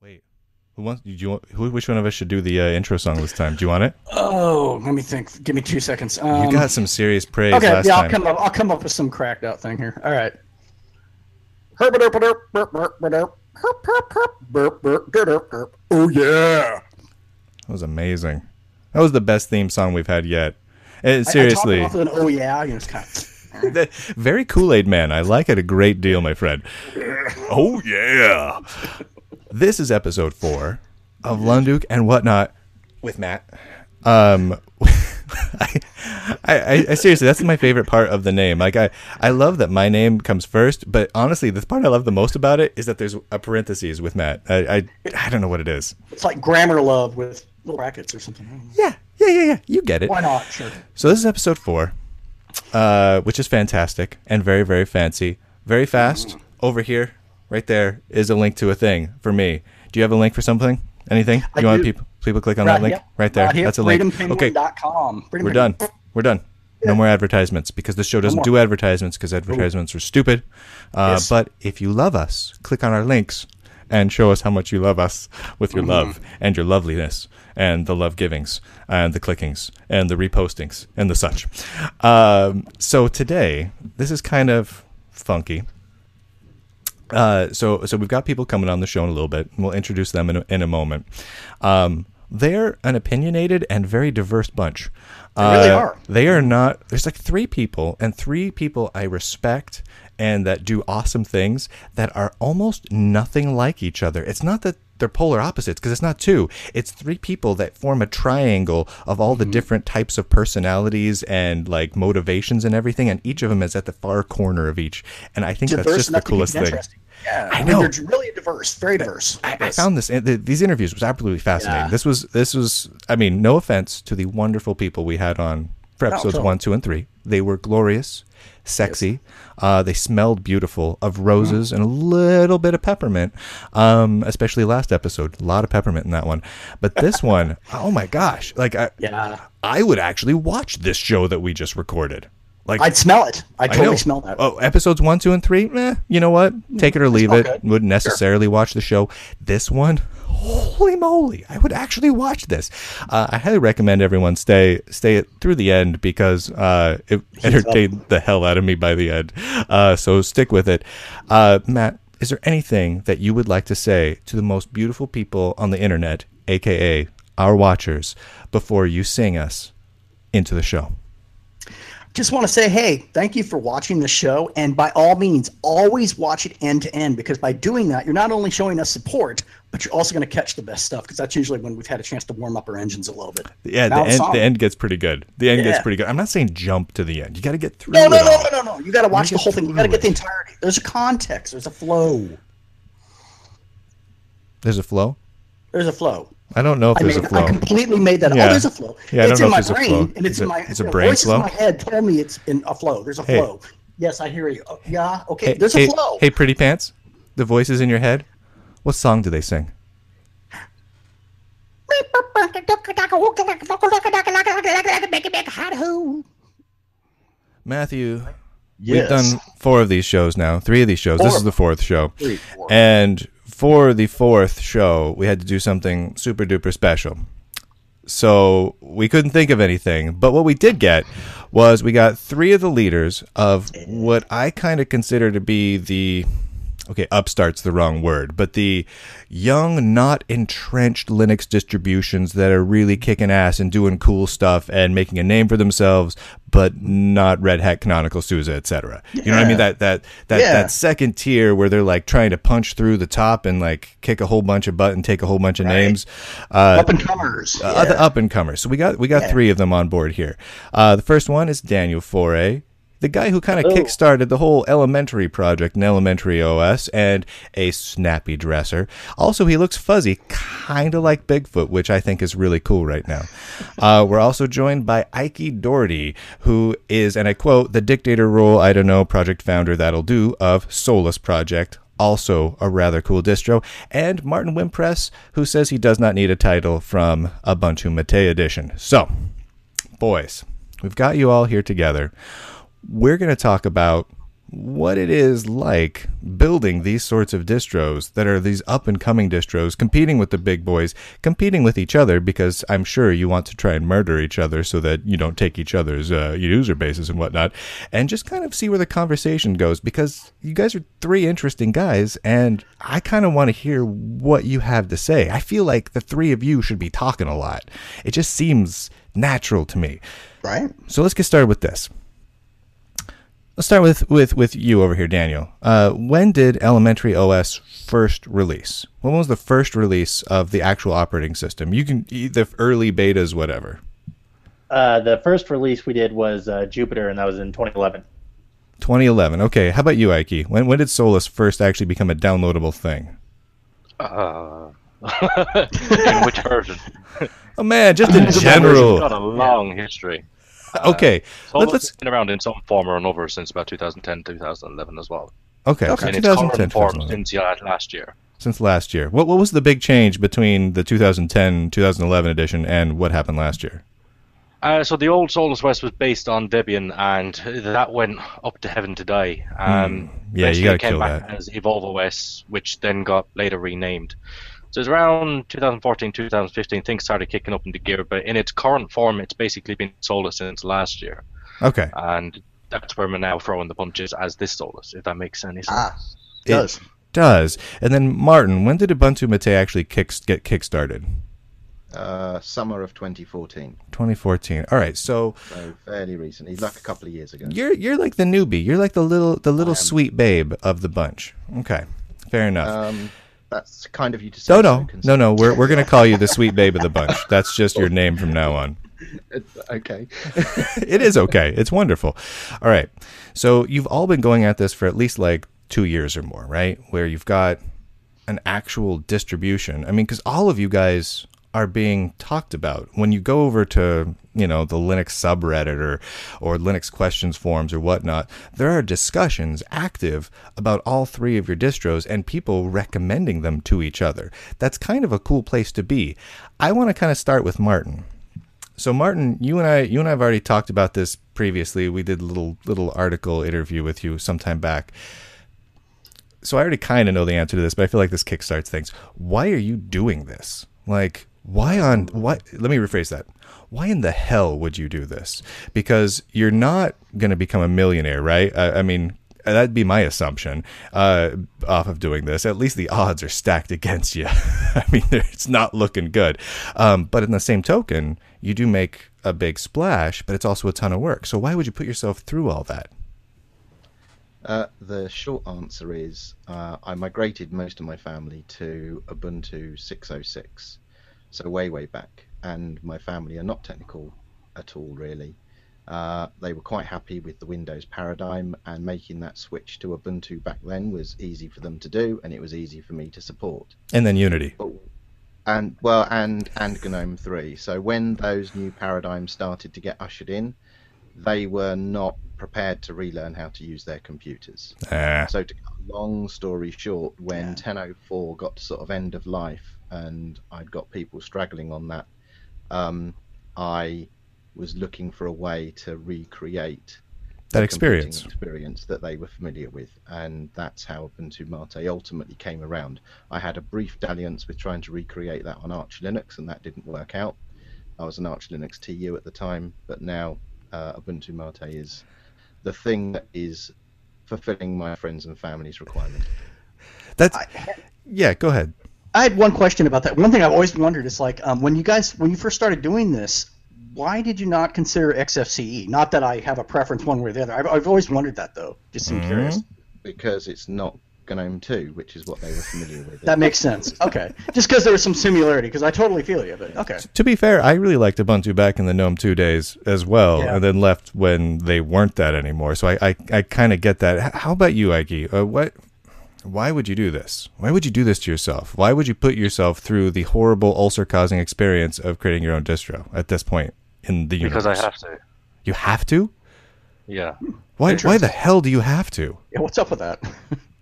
Wait, who wants? Do you want? Who, which one of us should do the uh, intro song this time? Do you want it? Oh, let me think. Give me two seconds. Um, you got some serious praise okay, last yeah, I'll time. come up. I'll come up with some cracked out thing here. All right. Oh yeah. That was amazing. That was the best theme song we've had yet. And I- I, seriously, talk off an oh yeah. You know, it's kind of. that- very Kool Aid Man. I like it a great deal, my friend. Oh yeah. This is episode four of Lunduke and whatnot with Matt. Um, I, I, I seriously, that's my favorite part of the name. Like I, I love that my name comes first, but honestly, the part I love the most about it is that there's a parentheses with Matt. I, I, I don't know what it is. It's like grammar love with little brackets or something. Yeah, yeah, yeah, yeah. You get it. Why not? Sure. So this is episode four, uh, which is fantastic and very, very fancy, very fast. Over here, right there, is a link to a thing for me. Do you have a link for something? Anything? I you want people people click on that link right there? Right here, That's a link. Okay, we're done. We're done. No more advertisements because this show doesn't do advertisements because advertisements are stupid. Uh, Yes. But if you love us, click on our links and show us how much you love us with Mm-hmm. your love and your loveliness and the love givings and the clickings and the repostings and the such. Um, so today, this is kind of funky. Uh, so so we've got people coming on the show in a little bit. and We'll introduce them in a, in a moment. Um, they're an opinionated and very diverse bunch. They really Uh, are. They are not. There's like three people, and three people I respect and that do awesome things that are almost nothing like each other. It's not that they're polar opposites because it's not two. It's three people that form a triangle of all the Mm-hmm. different types of personalities and like motivations and everything, and each of them is at the far corner of each. And I think that's just the enough to keep coolest thing. Yeah, I I, know. mean, they're really diverse, very diverse. I, I found this the, these interviews was absolutely fascinating. Yeah. This was this was I mean, no offense to the wonderful people we had on for episodes totally. one, two, and three. They were glorious, sexy. Uh, they smelled beautiful of roses and a little bit of peppermint. Um, especially last episode, a lot of peppermint in that one. But this one, oh my gosh! Like I, Yeah, I would actually watch this show that we just recorded. Like I'd smell it. I I totally know. smell that. Oh, episodes one, two, and three. Eh, you know what? Take it or leave it. good. Wouldn't necessarily watch the show. This one, holy moly! I would actually watch this. Uh, I highly recommend everyone stay stay it through the end because uh, it entertained the hell out of me by the end. Uh, so stick with it, uh, Matt. Is there anything that you would like to say to the most beautiful people on the internet, aka our watchers, before you sing us into the show? Just want to say, hey, thank you for watching the show, and by all means, always watch it end to end because by doing that, you're not only showing us support, but you're also going to catch the best stuff because that's usually when we've had a chance to warm up our engines a little bit. Yeah, the Now end, the end gets pretty good. The end gets pretty good. I'm not saying jump to the end. You got to get through No, it no, no, no, no, no. You got to watch the whole thing. You got to get the entirety. There's a context. There's a flow. There's a flow. There's a flow. I don't know if I, there's made, a flow. I completely made that. Yeah. Oh, there's a flow. Yeah, I don't it's know in my brain, and it's Is in my. is it the brain voices flow? in my head tell me it's in a flow. There's a Hey. flow. Yes, I hear you. Oh, yeah. Okay. hey, there's hey, a flow. hey, pretty pants. The voices in your head. What song do they sing? Matthew, we've done four of these shows now. Three of these shows. This is the fourth show. Three, four. And for the fourth show, we had to do something super duper special. So we couldn't think of anything. But what we did get was we got three of the leaders of what I kind of consider to be the okay, upstart's the wrong word, but the young, not entrenched Linux distributions that are really kicking ass and doing cool stuff and making a name for themselves, but not Red Hat, Canonical, SUSE, etc. You know what I mean? That that that Yeah. that second tier where they're like trying to punch through the top and like kick a whole bunch of butt and take a whole bunch of names. Uh, Up and comers. uh, the up and comers. So we got we got Yeah. three of them on board here. Uh, the first one is Daniel Foré, the guy who kind of Oh. kickstarted the whole elementary project in elementary OS and a snappy dresser. Also, he looks fuzzy, kind of like Bigfoot, which I think is really cool right now. Uh, we're also joined by Ike Doherty, who is, and I quote, the dictator role, I don't know, project founder that'll do of Solus Project also a rather cool distro, and Martin Wimpress, who says he does not need a title from a Ubuntu Mate Edition. So, boys, we've got you all here together. We're going to talk about what it is like building these sorts of distros that are these up and coming distros, competing with the big boys, competing with each other because I'm sure you want to try and murder each other so that you don't take each other's uh, user bases and whatnot, and just kind of see where the conversation goes because you guys are three interesting guys and I kind of want to hear what you have to say. I feel like the three of you should be talking a lot. It just seems natural to me. Right. So let's get started with this. Let's start with with with you over here, Daniel. Uh, when did Elementary OS first release? When was the first release of the actual operating system? You can the early betas, whatever. Uh, the first release we did was uh, Jupiter, and that was in 2011. 2011. Okay. How about you, Ike? When when did Solus first actually become a downloadable thing? Uh, in which version? Oh man, just in It's got general. a long history. Okay. So Let, it's let's. been around in some form or another since about 2010, 2011 as well. Okay. Okay. So In its 2010 current form since yeah, last year. since last year. What what was the big change between the 2010 2011 edition and what happened last year? Uh, so the old SolusOS was based on Debian, and that went up to heaven to die. Um, Hmm. Yeah, you eventually gotta it came kill back that. as Evolve OS, which then got later renamed. So it's around 2014, 2015, things started kicking up into gear, but in its current form, it's basically been Solus since last year, Okay. and that's where we're now throwing the punches as this Solus, if that makes any sense. Ah, It- does. Does. And then Martin, when did Ubuntu Mate actually kick, get kickstarted? Uh, summer of 2014, 2014. All right. So so fairly recently, like a couple of years ago. you're you're like the newbie. You're like the little the little sweet babe of the bunch. Okay. Fair enough. Um, that's kind of you to say. no, so, no, no, no. We're we're gonna call you the sweet babe of the bunch. That's just your name from now on. It's okay. it is okay. It's wonderful. All right. So you've all been going at this for at least like two years or more, right? Where you've got an actual distribution. I mean, because all of you guys are being talked about when you go over to you know the Linux subreddit or or Linux questions forums or whatnot. There are discussions active about all three of your distros and people recommending them to each other. That's kind of a cool place to be. I want to kind of start with Martin. So Martin, you and I, you and I have already talked about this previously. We did a little little article interview with you sometime back. So I already kind of know the answer to this, but I feel like this kickstarts things. Why are you doing this? Like, why on why? Let me rephrase that. Why in the hell would you do this? Because you're not going to become a millionaire, right? I, I mean, that'd be my assumption uh, off of doing this. At least the odds are stacked against you. I mean, it's not looking good. Um, but in the same token, you do make a big splash, but it's also a ton of work. So why would you put yourself through all that? Uh, the short answer is uh, I migrated most of my family to Ubuntu 606, so way way back, and my family are not technical at all really. Uh, they were quite happy with the Windows paradigm, and making that switch to Ubuntu back then was easy for them to do, and it was easy for me to support. And then Unity. and well and and gnome 3 so when those new paradigms started to get ushered in they were not prepared to relearn how to use their computers Ah, so to cut a long story short when 1004 got to sort of end of life and i'd got people straggling on that um, i was looking for a way to recreate that experience. experience that they were familiar with, and that's how Ubuntu Mate ultimately came around. I had a brief dalliance with trying to recreate that on Arch Linux, and that didn't work out. I was an Arch Linux TU at the time, but now uh, Ubuntu Mate is the thing that is fulfilling my friends and family's requirement. That's I, yeah. Go ahead. I had one question about that. One thing I've always wondered is like um, when you guys when you first started doing this, why did you not consider XFCE? Not that I have a preference one way or the other. I've, I've always wondered that though. Just seemed Mm-hmm. curious. Because it's not GNOME 2, which is what they were familiar with. That makes sense. Okay, just because there was some similarity, because I totally feel you. But okay, To be fair, I really liked Ubuntu back in the GNOME 2 days as well, Yeah. and then left when they weren't that anymore. So I, I, I kind of get that. How about you, Ike? Uh, what? Why would you do this? Why would you do this to yourself? Why would you put yourself through the horrible ulcer-causing experience of creating your own distro at this point in the universe? Because I have to. You have to. Yeah. Why? Why the hell do you have to? yeah, what's up with that?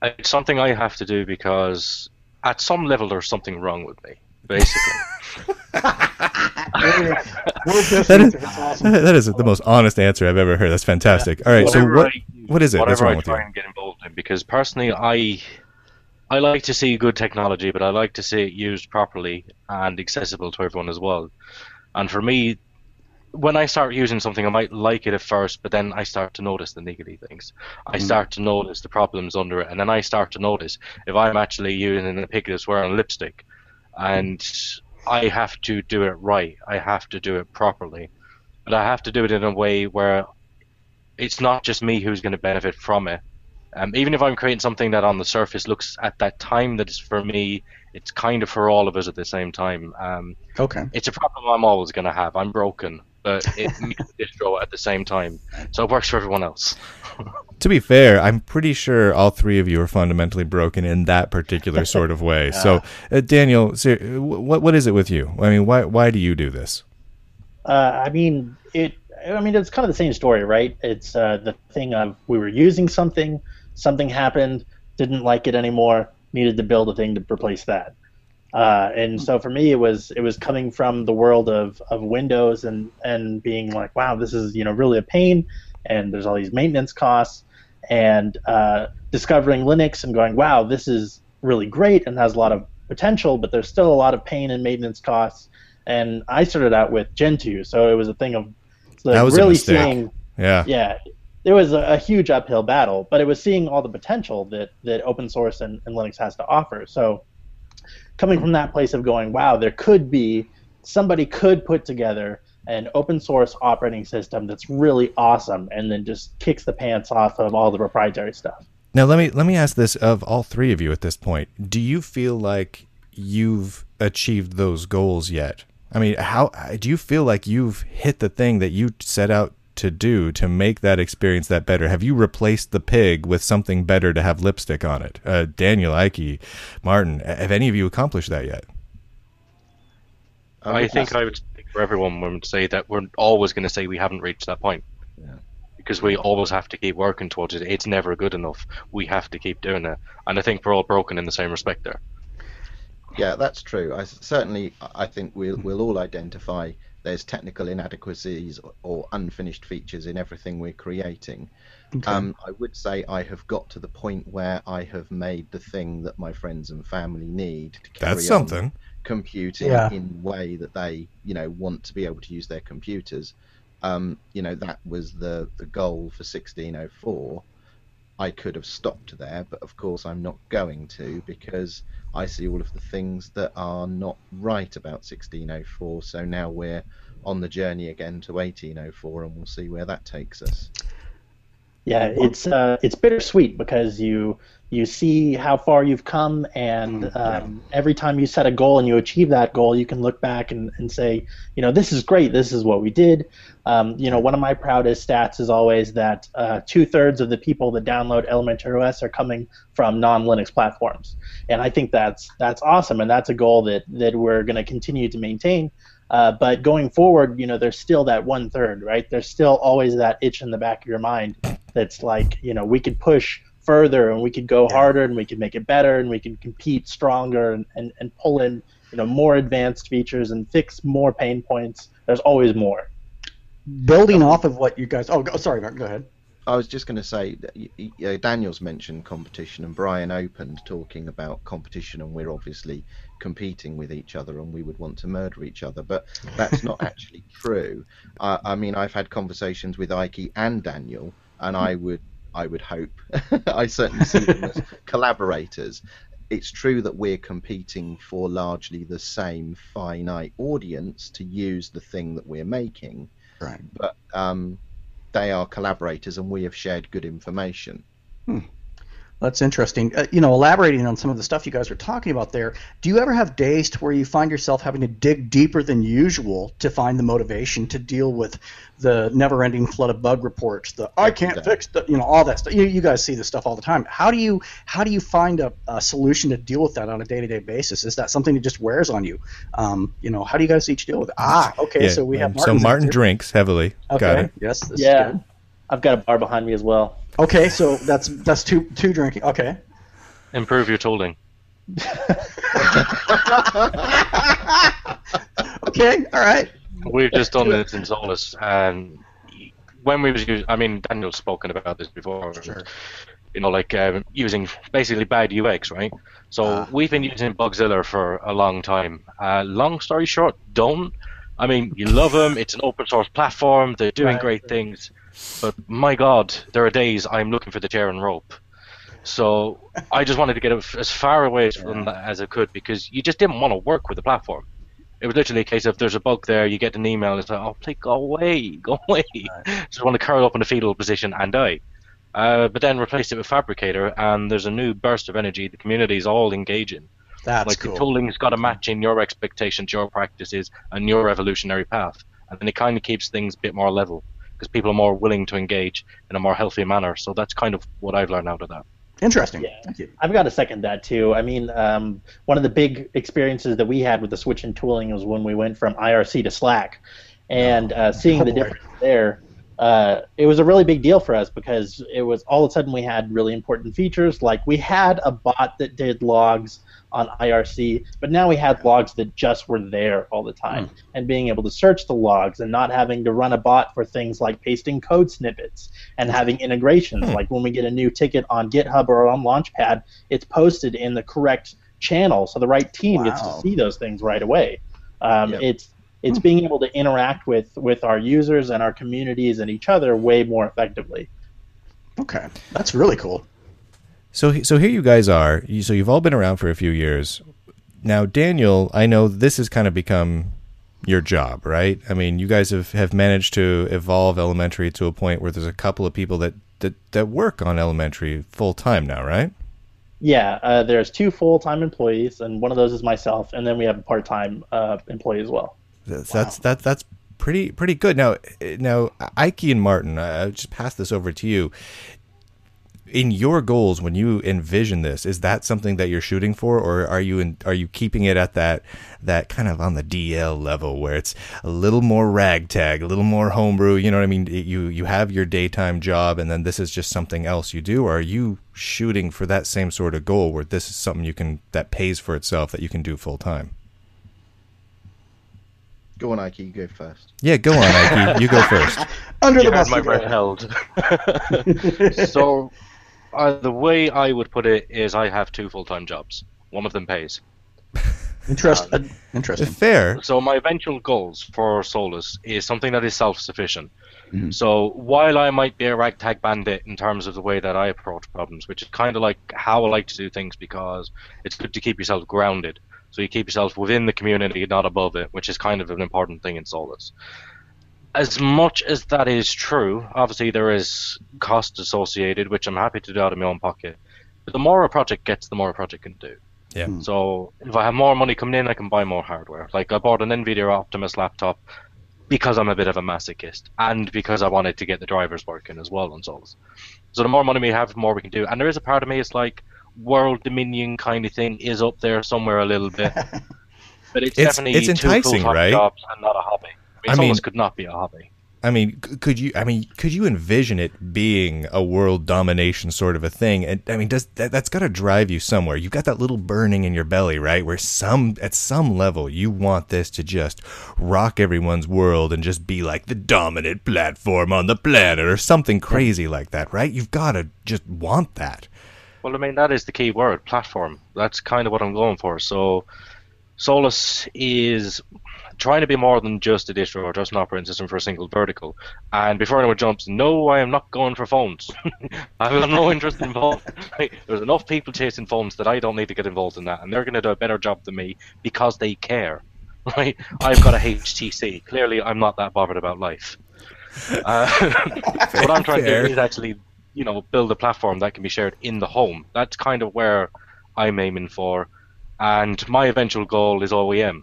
It's something I have to do because at some level there's something wrong with me. Basically. That is, That's awesome. that is the most honest answer I've ever heard. That's fantastic. All right, so what I- what is it that's whatever wrong I with try you? and get involved in because personally I I like to see good technology but I like to see it used properly and accessible to everyone as well and for me when I start using something I might like it at first but then I start to notice the niggly things I mm-hmm. start to notice the problems under it and then I start to notice if I'm actually using a pick that's wearing lipstick and I have to do it right I have to do it properly but I have to do it in a way where it's not just me who's going to benefit from it. Um, even if I'm creating something that on the surface looks at that time that is for me, it's kind of for all of us at the same time. Um, Okay. it's a problem I'm always going to have. I'm broken, but it meets the distro at the same time, so it works for everyone else. To be fair, I'm pretty sure all three of you are fundamentally broken in that particular sort of way. So, uh, Daniel, ser- what what is it with you? I mean, why why do you do this? Uh, I mean, it. I mean, it's kind of the same story, right? It's uh, the thing of we were using something, something happened, didn't like it anymore, needed to build a thing to replace that. Uh, and so for me, it was it was coming from the world of, of Windows and and being like, wow, this is you know really a pain, and there's all these maintenance costs, and uh, discovering Linux and going, wow, this is really great and has a lot of potential, but there's still a lot of pain and maintenance costs. And I started out with Gentoo, so it was a thing of like, That was really seeing, Yeah. yeah, there was a, a huge uphill battle, but it was seeing all the potential that that open source and, and Linux has to offer. So coming from that place of going, wow, there could be somebody could put together an open source operating system that's really awesome, and then just kicks the pants off of all the proprietary stuff. Now let me let me ask this of all three of you at this point. Do you feel like you've achieved those goals yet? I mean, how do you feel like you've hit the thing that you set out to do to make that experience that better? Have you replaced the pig with something better to have lipstick on it? Uh, Daniel, Ike, Martin, have any of you accomplished that yet? I think I would speak for everyone when to say that we're always going to say we haven't reached that point. Yeah. Because we always have to keep working towards it. It's never good enough. We have to keep doing it. And I think we're all broken in the same respect there. Yeah, that's true. I certainly, I think we'll we'll all identify there's technical inadequacies or- or unfinished features in everything we're creating. Um, I would say I have got to the point where I have made the thing that my friends and family need to carry That's on something. computing Yeah. in way that they, you know, want to be able to use their computers. Um, you know, that was the the goal for 1604. I could have stopped there, but of course I'm not going to because I see all of the things that are not right about 1604. So now we're on the journey again to 1804, and we'll see where that takes us. Yeah, it's uh, it's bittersweet because you you see how far you've come, and um, every time you set a goal and you achieve that goal, you can look back and, and say, you know, this is great. This is what we did. Um, you know, one of my proudest stats is always that uh, two thirds of the people that download Elementary OS are coming from non-Linux platforms, and I think that's that's awesome, and that's a goal that that we're going to continue to maintain. Uh, but going forward, you know, there's still that one third, right? There's still always that itch in the back of your mind that's like, you know, we could push further and we could go harder and we could make it better and we can compete stronger and, and, and pull in, you know, more advanced features and fix more pain points. There's always more. Building off of what you guys. Oh, go, sorry, Mark. Go ahead. I was just going to say, that y- y- uh, Daniel's mentioned competition, and Bryan opened talking about competition, and we're obviously competing with each other, and we would want to murder each other, but that's not actually true. Uh, I mean, I've had conversations with Ike and Daniel, and I would, I would hope, I certainly see them as collaborators. It's true that we're competing for largely the same finite audience to use the thing that we're making, Right. but um, they are collaborators and we have shared good information. That's interesting. Uh, you know, elaborating on some of the stuff you guys are talking about there, do you ever have days to where you find yourself having to dig deeper than usual to find the motivation to deal with the never-ending flood of bug reports, the I can't fix the, you know, all that stuff. You, you guys see this stuff all the time. How do you how do you find a, a solution to deal with that on a day-to-day basis? Is that something that just wears on you? Um, you know, how do you guys each deal with it? Ah, okay, Yeah, so we have um, so Martin drinks heavily. Okay, Got it. yes, this is yeah. good. I've got a bar behind me as well. Okay, so that's that's two two drinking. Okay. Improve your tooling. okay, all right. We've just done this in Solus, and when we was using, I mean, Daniel's spoken about this before. Sure. You know, like um, using basically bad UX, right? So Ah. we've been using Bugzilla for a long time. Uh, long story short, don't. I mean, you love them. It's an open source platform. They're doing Right. great things. But my God, there are days I'm looking for the chair and rope. So I just wanted to get as far away from that as I could because you just didn't want to work with the platform. It was literally a case of there's a bug there, you get an email, and it's like, oh, please go away, go away. Just want to curl up in a fetal position and die. Uh, but then replaced it with Phabricator, and there's a new burst of energy. The community is all engaging. That's like cool. the tooling's got to match in your expectations, your practices, and your evolutionary path. And then it kind of keeps things a bit more level because people are more willing to engage in a more healthy manner. So that's kind of what I've learned out of that. Interesting. Yeah. Thank you. I've got to second that too. I mean, um, one of the big experiences that we had with the switch in tooling was when we went from IRC to Slack, and uh, seeing Oh, the boy. difference there. Uh, it was a really big deal for us because it was all of a sudden we had really important features like we had a bot that did logs on IRC, but now we had logs that just were there all the time, and being able to search the logs and not having to run a bot for things like pasting code snippets and having integrations. Like when we get a new ticket on GitHub or on Launchpad, it's posted in the correct channel, so the right team gets to see those things right away. Um, Yep. It's it's being able to interact with with our users and our communities and each other way more effectively. Okay, that's really cool. So, so here you guys are. You, so you've all been around for a few years. Now, Daniel, I know this has kind of become your job, right? I mean, you guys have, have managed to evolve elementary to a point where there's a couple of people that, that, that work on elementary full time now, right? Yeah, uh, there's two full time employees, and one of those is myself, and then we have a part time uh, employee as well. That's that's that, that's pretty pretty good. Now, now Ike and Martin, I I'll just pass this over to you. In your goals, when you envision this, is that something that you're shooting for, or are you in, are you keeping it at that that kind of on the DL level where it's a little more ragtag, a little more homebrew? You know what I mean? You you have your daytime job, and then this is just something else you do. Or are you shooting for that same sort of goal where this is something you can that pays for itself that you can do full time? Go on, Ike, you go first. Yeah, go on, Ike. You go first. Under you the had bus. my breath held. so, uh, the way I would put it is, I have two full-time jobs. One of them pays. Interest, uh, interesting. Fair. So my eventual goals for Solus is something that is self-sufficient. Mhm. So while I might be a ragtag bandit in terms of the way that I approach problems, which is kind of like how I like to do things because it's good to keep yourself grounded. So you keep yourself within the community, not above it, which is kind of an important thing in Solus. As much as that is true, obviously there is cost associated, which I'm happy to do out of my own pocket. But the more a project gets, the more a project can do. Yeah. Hmm. So if I have more money coming in, I can buy more hardware. Like I bought an Nvidia Optimus laptop because I'm a bit of a masochist, and because I wanted to get the drivers working as well on Solus. So the more money we have, the more we can do. And there is a part of me, it's like world dominion kind of thing is up there somewhere a little bit. But it's, It's- definitely it's enticing, full-time right? jobs and not a hobby. I I mean, mean- could not be a hobby. I mean, could you? I mean, could you envision it being a world domination sort of a thing? And I mean, does that, that's got to drive you somewhere? You've got that little burning in your belly, right? Where some at some level you want this to just rock everyone's world and just be like the dominant platform on the planet or something crazy like that, right? You've got to just want that. Well, I mean, that is the key word, platform. That's kind of what I'm going for. So, Solus is trying to be more than just a distro or just an operating system for a single vertical. And before anyone jumps, no, I am not going for phones. I have no interest in phones. There's enough people chasing phones that I don't need to get involved in that, and they're going to do a better job than me because they care. Right? I've got a HTC. Clearly, I'm not that bothered about life. Uh, what I'm trying to do is actually, you know, build a platform that can be shared in the home. That's kind of where I'm aiming for, and my eventual goal is OEM.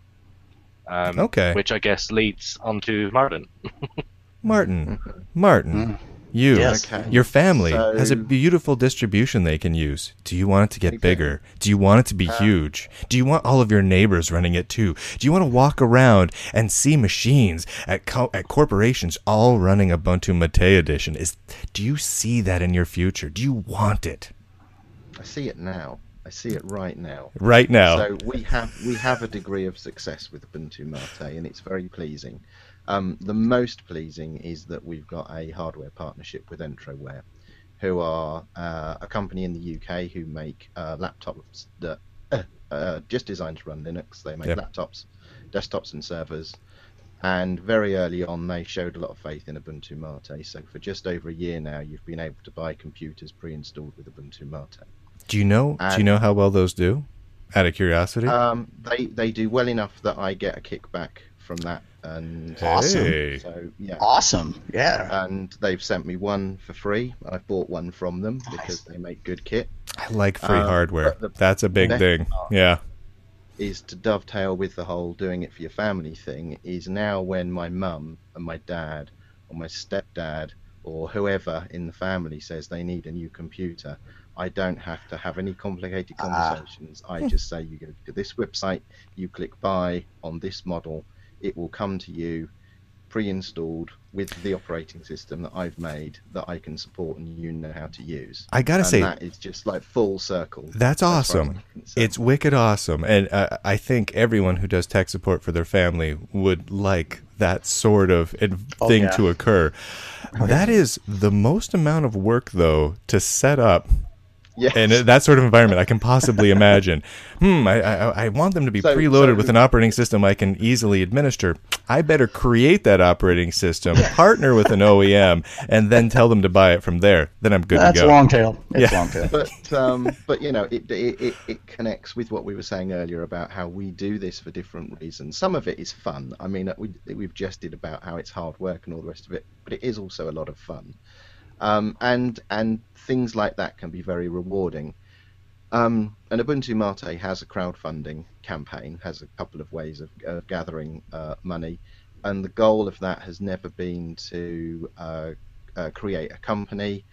Um, Okay. Which I guess leads onto Martin. Martin, Martin, you, Yes. Okay. your family has a beautiful distribution they can use. Do you want it to get They do. bigger? Do you want it to be uh, huge? Do you want all of your neighbors running it too? Do you want to walk around and see machines at co- at corporations all running Ubuntu Mate edition? Is do you see that in your future? Do you want it? I see it now. I see it right now. right now. So we have we have a degree of success with Ubuntu Mate, and it's very pleasing. Um, the most pleasing is that we've got a hardware partnership with Entroware, who are uh, a company in the UK who make uh, laptops that uh, uh, just designed to run Linux. They make Yep. laptops, desktops, and servers. And very early on, they showed a lot of faith in Ubuntu Mate. So for just over a year now, you've been able to buy computers pre-installed with Ubuntu Mate. do you know? do you know how well those do? Out of curiosity. Um, they they do well enough that I get a kickback from that, and Awesome. Hey. so yeah. Awesome. Yeah. And they've sent me one for free. I bought one from them because they make good kit. I like free uh, hardware. the That's a big thing. Yeah. Is to dovetail with the whole doing it for your family thing. Is now when my mum and my dad or my stepdad or whoever in the family says they need a new computer, I don't have to have any complicated Ah. conversations. I just say you go to this website, you click buy on this model, it will come to you pre-installed with the operating system that I've made that I can support and you know how to use. I gotta and say, that is just like full circle. That's as far as awesome. It's wicked awesome, and uh, I think everyone who does tech support for their family would like that sort of ad- Oh, thing yeah. to occur. That is the most amount of work, though, to set up yes. and that sort of environment I can possibly imagine. Hmm, I, I, I want them to be So- preloaded so- with an operating system I can easily administer. I better create that operating system, partner with an OEM, and then tell them to buy it from there. Then I'm good That's to go. long tail. It's Yeah. long tail. but um, but you know it, it it it connects with what we were saying earlier about how we do this for different reasons. Some of it is fun. I mean, we we've jested about how it's hard work and all the rest of it, but it is also a lot of fun. Um, and and things like that can be very rewarding. Um, and Ubuntu Mate has a crowdfunding campaign, has a couple of ways of, of gathering uh, money, and the goal of that has never been to uh, uh, create a company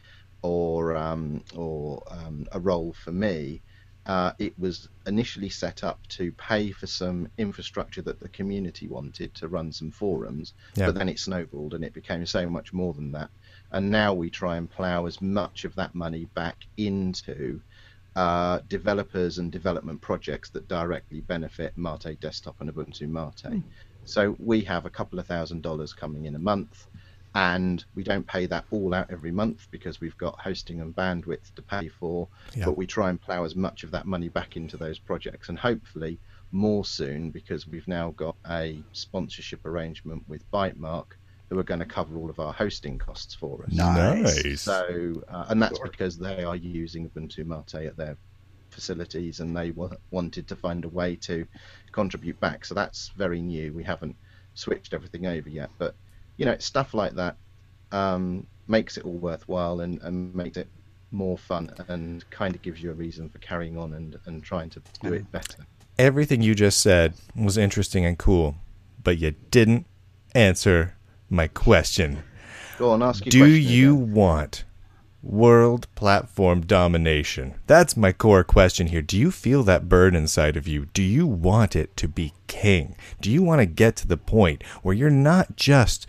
or um, or um, a role for me. Uh, it was initially set up to pay for some infrastructure that the community wanted to run some forums, Yeah. but then it snowballed and it became so much more than that. And now we try and plough as much of that money back into uh, developers and development projects that directly benefit Mate Desktop and Ubuntu Mate. So we have a couple of thousand dollars coming in a month, and we don't pay that all out every month because we've got hosting and bandwidth to pay for. Yeah. But we try and plough as much of that money back into those projects, and hopefully more soon because we've now got a sponsorship arrangement with Bytemark who are going to cover all of our hosting costs for us. Nice. Nice. So, uh, and that's Sure. because they are using Ubuntu Mate at their facilities, and they wa- wanted to find a way to contribute back. So that's very new. We haven't switched everything over yet, but you know, stuff like that um, makes it all worthwhile and, and makes it more fun and kind of gives you a reason for carrying on and, and trying to do it better. Everything you just said was interesting and cool, but you didn't answer my question. Go on, ask your Do you again. want world platform domination? That's my core question here. Do you feel that burn inside of you? Do you want it to be king? Do you want to get to the point where you're not just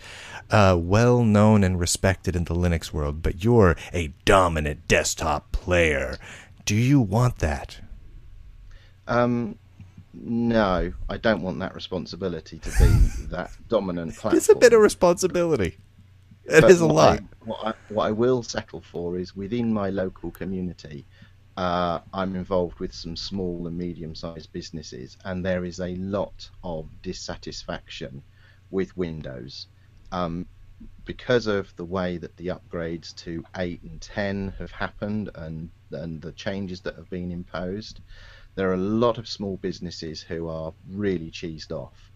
uh, well known and respected in the Linux world, but you're a dominant desktop player? Do you want that? Um, no, I don't want that responsibility to be that dominant platform. It's a bit of responsibility. It But is a lot. I, what, I, what I will settle for is within my local community, uh, I'm involved with some small and medium sized businesses, and there is a lot of dissatisfaction with Windows. Um, because of the way that the upgrades to 8 and 10 have happened and, and the changes that have been imposed, there are a lot of small businesses who are really cheesed off.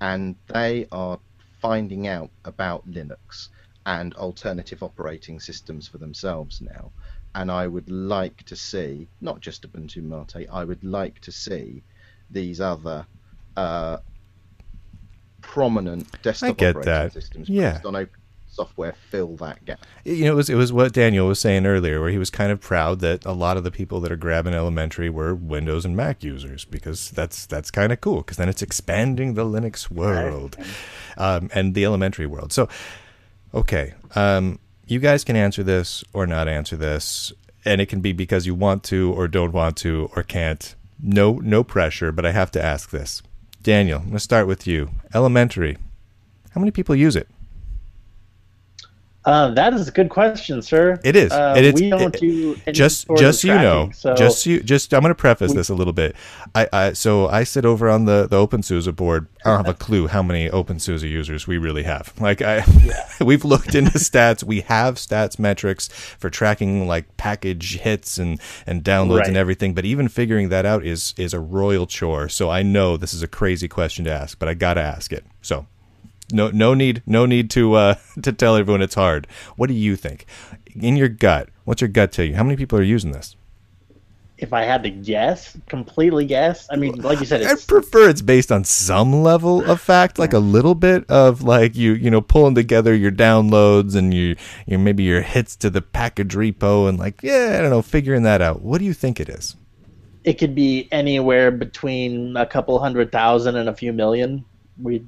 And they are finding out about Linux and alternative operating systems for themselves now. And I would like to see, not just Ubuntu Mate, I would like to see these other uh, prominent desktop operating that. systems Yeah. based on open software fill that gap. you know, it was it was what Daniel was saying earlier, where he was kind of proud that a lot of the people that are grabbing elementary were Windows and Mac users because that's that's kind of cool because then it's expanding the Linux world um, and the elementary world. So, okay, um, you guys can answer this or not answer this. and it can be because you want to or don't want to or can't. No, no pressure, but I have to ask this. Daniel, I'm going to start with you. Elementary. How many people use it? Uh, that is a good question, sir. It is. Uh, It we don't it- do any just just so you know so just so you, just i'm going to preface this a little bit. I, I so i sit over on the the openSUSE board. I don't have a clue how many openSUSE users we really have. Like i we've looked into stats. We have stats metrics for tracking like package hits and and downloads and everything but even figuring that out is is a royal chore. So i know this is a crazy question to ask but i gotta ask it. So no no need no need to uh to tell everyone it's hard. What do you think? In your gut what's your gut tell you? How many people are using this? If I had to guess, completely guess, I mean, like you said, i prefer it's based on some level of fact like a little bit of like you you know pulling together your downloads and you your maybe your hits to the package repo and like yeah i don't know figuring that out. What do you think it is? It could be anywhere between a couple hundred thousand and a few million. We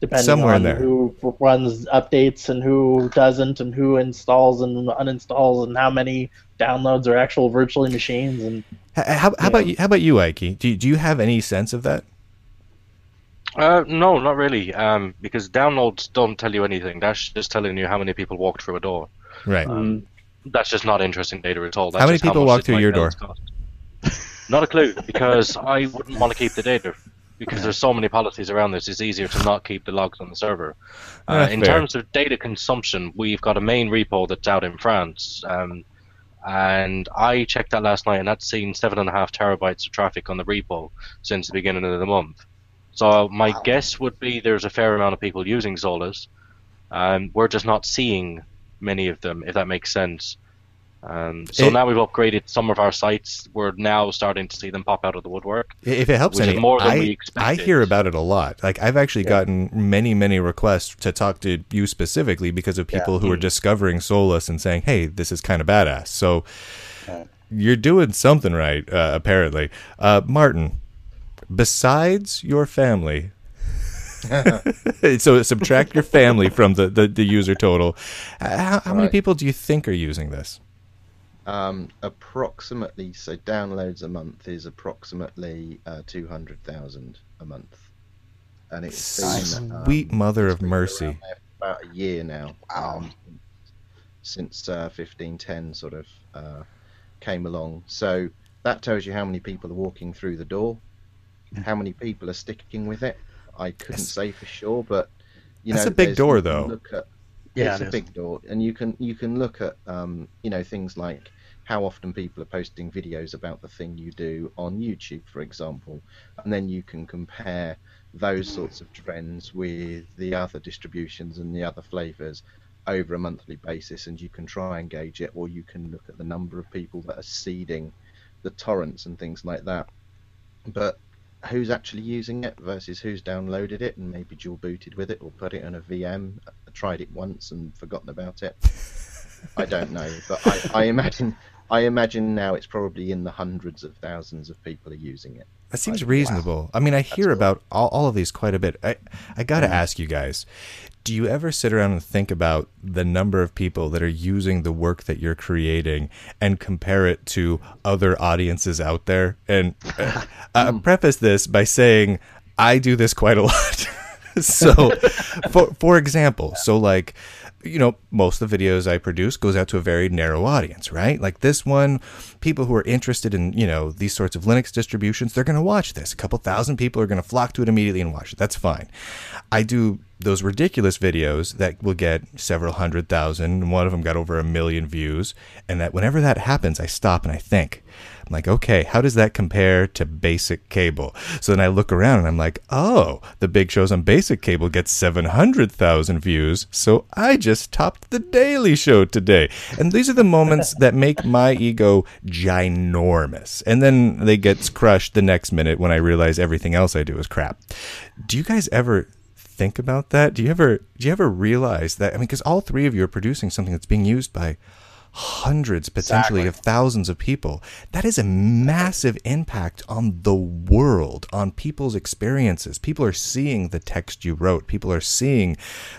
depending Somewhere on there. who runs updates and who doesn't, and who installs and uninstalls, and how many downloads are actual virtual machines. And H- how, how about you how about you ike do you, do you have any sense of that Uh, no, not really. Um, because downloads don't tell you anything. That's just telling you how many people walked through a door. right um, That's just not interesting data at all. That's How many people much walk through your door? cost. Not a clue, because I wouldn't want to keep the data. Because there's so many policies around this, it's easier to not keep the logs on the server. Uh, in fair. terms of data consumption, we've got a main repo that's out in France, um, and I checked that last night, and that's seen seven and a half terabytes of traffic on the repo since the beginning of the month. So my guess would be there's a fair amount of people using Solus. Um, we're just not seeing many of them, if that makes sense. Um, so It- now we've upgraded some of our sites. We're now starting to see them pop out of the woodwork. If it helps any, more than I, we I hear about it a lot. Like I've actually gotten many, many requests to talk to you specifically because of people who are discovering Solus and saying, "Hey, this is kind of badass." So you're doing something right, uh, apparently. Uh, Martin, besides your family. so subtract your family from the, the, the user total. How, how many Right. people do you think are using this? Um, approximately, so downloads a month is approximately uh, 200,000 a month. And it's been, um, Sweet mother it's of been mercy. around there for about a year now. Wow. Um, since uh, 1510 sort of uh, came along. So that tells you how many people are walking through the door, how many people are sticking with it. I couldn't That's- say for sure, but you That's know, a big door, though. Look at, Yeah, it's it a is. big door, and you can you can look at um, you know things like how often people are posting videos about the thing you do on YouTube, for example, and then you can compare those mm. sorts of trends with the other distributions and the other flavors over a monthly basis, and you can try and gauge it, or you can look at the number of people that are seeding the torrents and things like that. But who's actually using it versus who's downloaded it and maybe dual booted with it or put it on a VM, tried it once and forgotten about it. I don't know, but I, I imagine I imagine now it's probably in the hundreds of thousands of people are using it. That seems I- reasonable. I mean, I hear cool. about all, all of these quite a bit. I, I got to ask you guys do you ever sit around and think about the number of people that are using the work that you're creating and compare it to other audiences out there? And uh, uh, preface this by saying I do this quite a lot. so, for, for example, so like, you know, most of the videos I produce goes out to a very narrow audience, right? Like this one, people who are interested in, you know, these sorts of Linux distributions, they're going to watch this. A couple thousand people are going to flock to it immediately and watch it. That's fine. I do those ridiculous videos that will get several hundred thousand. and One of them got over a million views. And that whenever that happens, I stop and I think, I'm like, okay, how does that compare to basic cable? So then I look around and I'm like, oh, the big shows on basic cable get 700,000 views. So I just topped the Daily Show today. And these are the moments that make my ego ginormous. And then they get crushed the next minute when I realize everything else I do is crap. Do you guys ever think about that? Do you ever do you ever realize that? I mean, because all three of you are producing something that's being used by hundreds, potentially Exactly. of thousands of people. That is a massive impact on the world, on people's experiences. People are seeing the text you wrote. People are seeing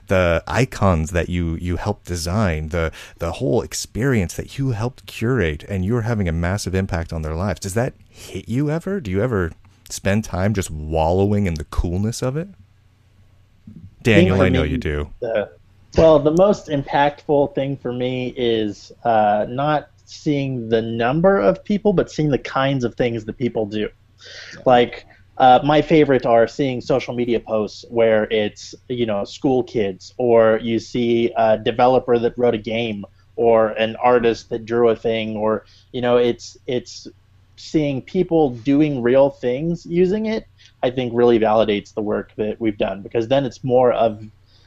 the icons that you you helped design, the the whole experience that you helped curate, and you're having a massive impact on their lives. Does that hit you ever? Do you ever spend time just wallowing in the coolness of it? Daniel, I know you do. the well the most impactful thing for me is uh, not seeing the number of people but seeing the kinds of things that people do. Like uh, my favorite are seeing social media posts where it's you know school kids or you see a developer that wrote a game or an artist that drew a thing or you know it's it's seeing people doing real things using it i think really validates the work that we've done because then it's more of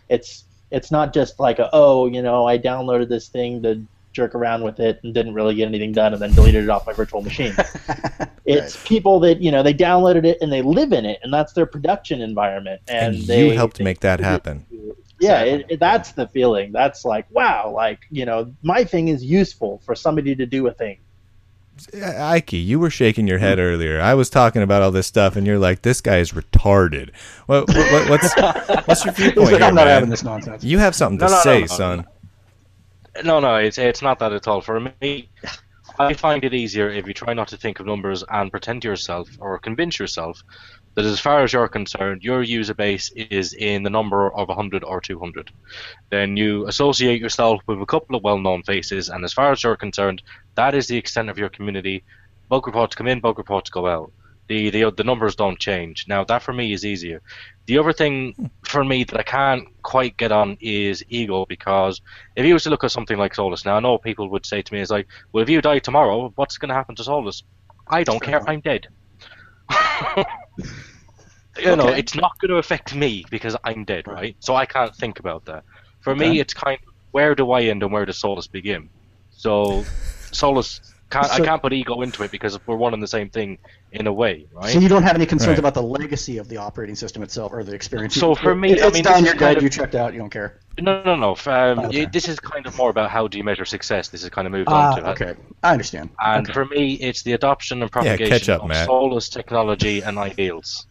it's it's not just like a, oh you know i downloaded this thing to jerk around with it and didn't really get anything done and then deleted it off my virtual machine. It's people that you know they downloaded it and they live in it and that's their production environment and, And they, you helped they make that contribute happen. yeah it, it- that's the feeling. That's like wow like you know my thing is useful for somebody to do a thing Ike, you were shaking your head earlier. I was talking about all this stuff, and you're like, "This guy is retarded." What, what, what's what's your He's viewpoint like, here, I'm not having this nonsense. You have something to No, no, no, say, no, son. No, no, it's it's not that at all. For me, I find it easier if you try not to think of numbers and pretend to yourself or convince yourself that as far as you're concerned, your user base is in the number of 100 or 200. Then you associate yourself with a couple of well-known faces, and as far as you're concerned, that is the extent of your community. Bug reports come in, bug reports go out. The, the the numbers don't change. Now that for me is easier. The other thing for me that I can't quite get on is ego because if you was to look at something like Solus, now I know people would say to me is like, well, if you die tomorrow, what's going to happen to Solus? I don't care. I'm dead. You know, Okay. it's not going to affect me because I'm dead, right? So I can't think about that. For Okay. me, it's kind of where do I end and where does Solus begin? So Solus can't I can't put ego into it because we're one and the same thing in a way, right? So you don't have any concerns Right. about the legacy of the operating system itself or the experience. So for me, it's I mean, done. this You're is kind dead. of- You checked out. You don't care. No, no, no. Um, Okay. you- This is kind of more about how do you measure success. This is kind of moved Ah, on to. okay. I understand. And okay. for me, it's the adoption and propagation catch up, of Matt. Solus technology and ideals.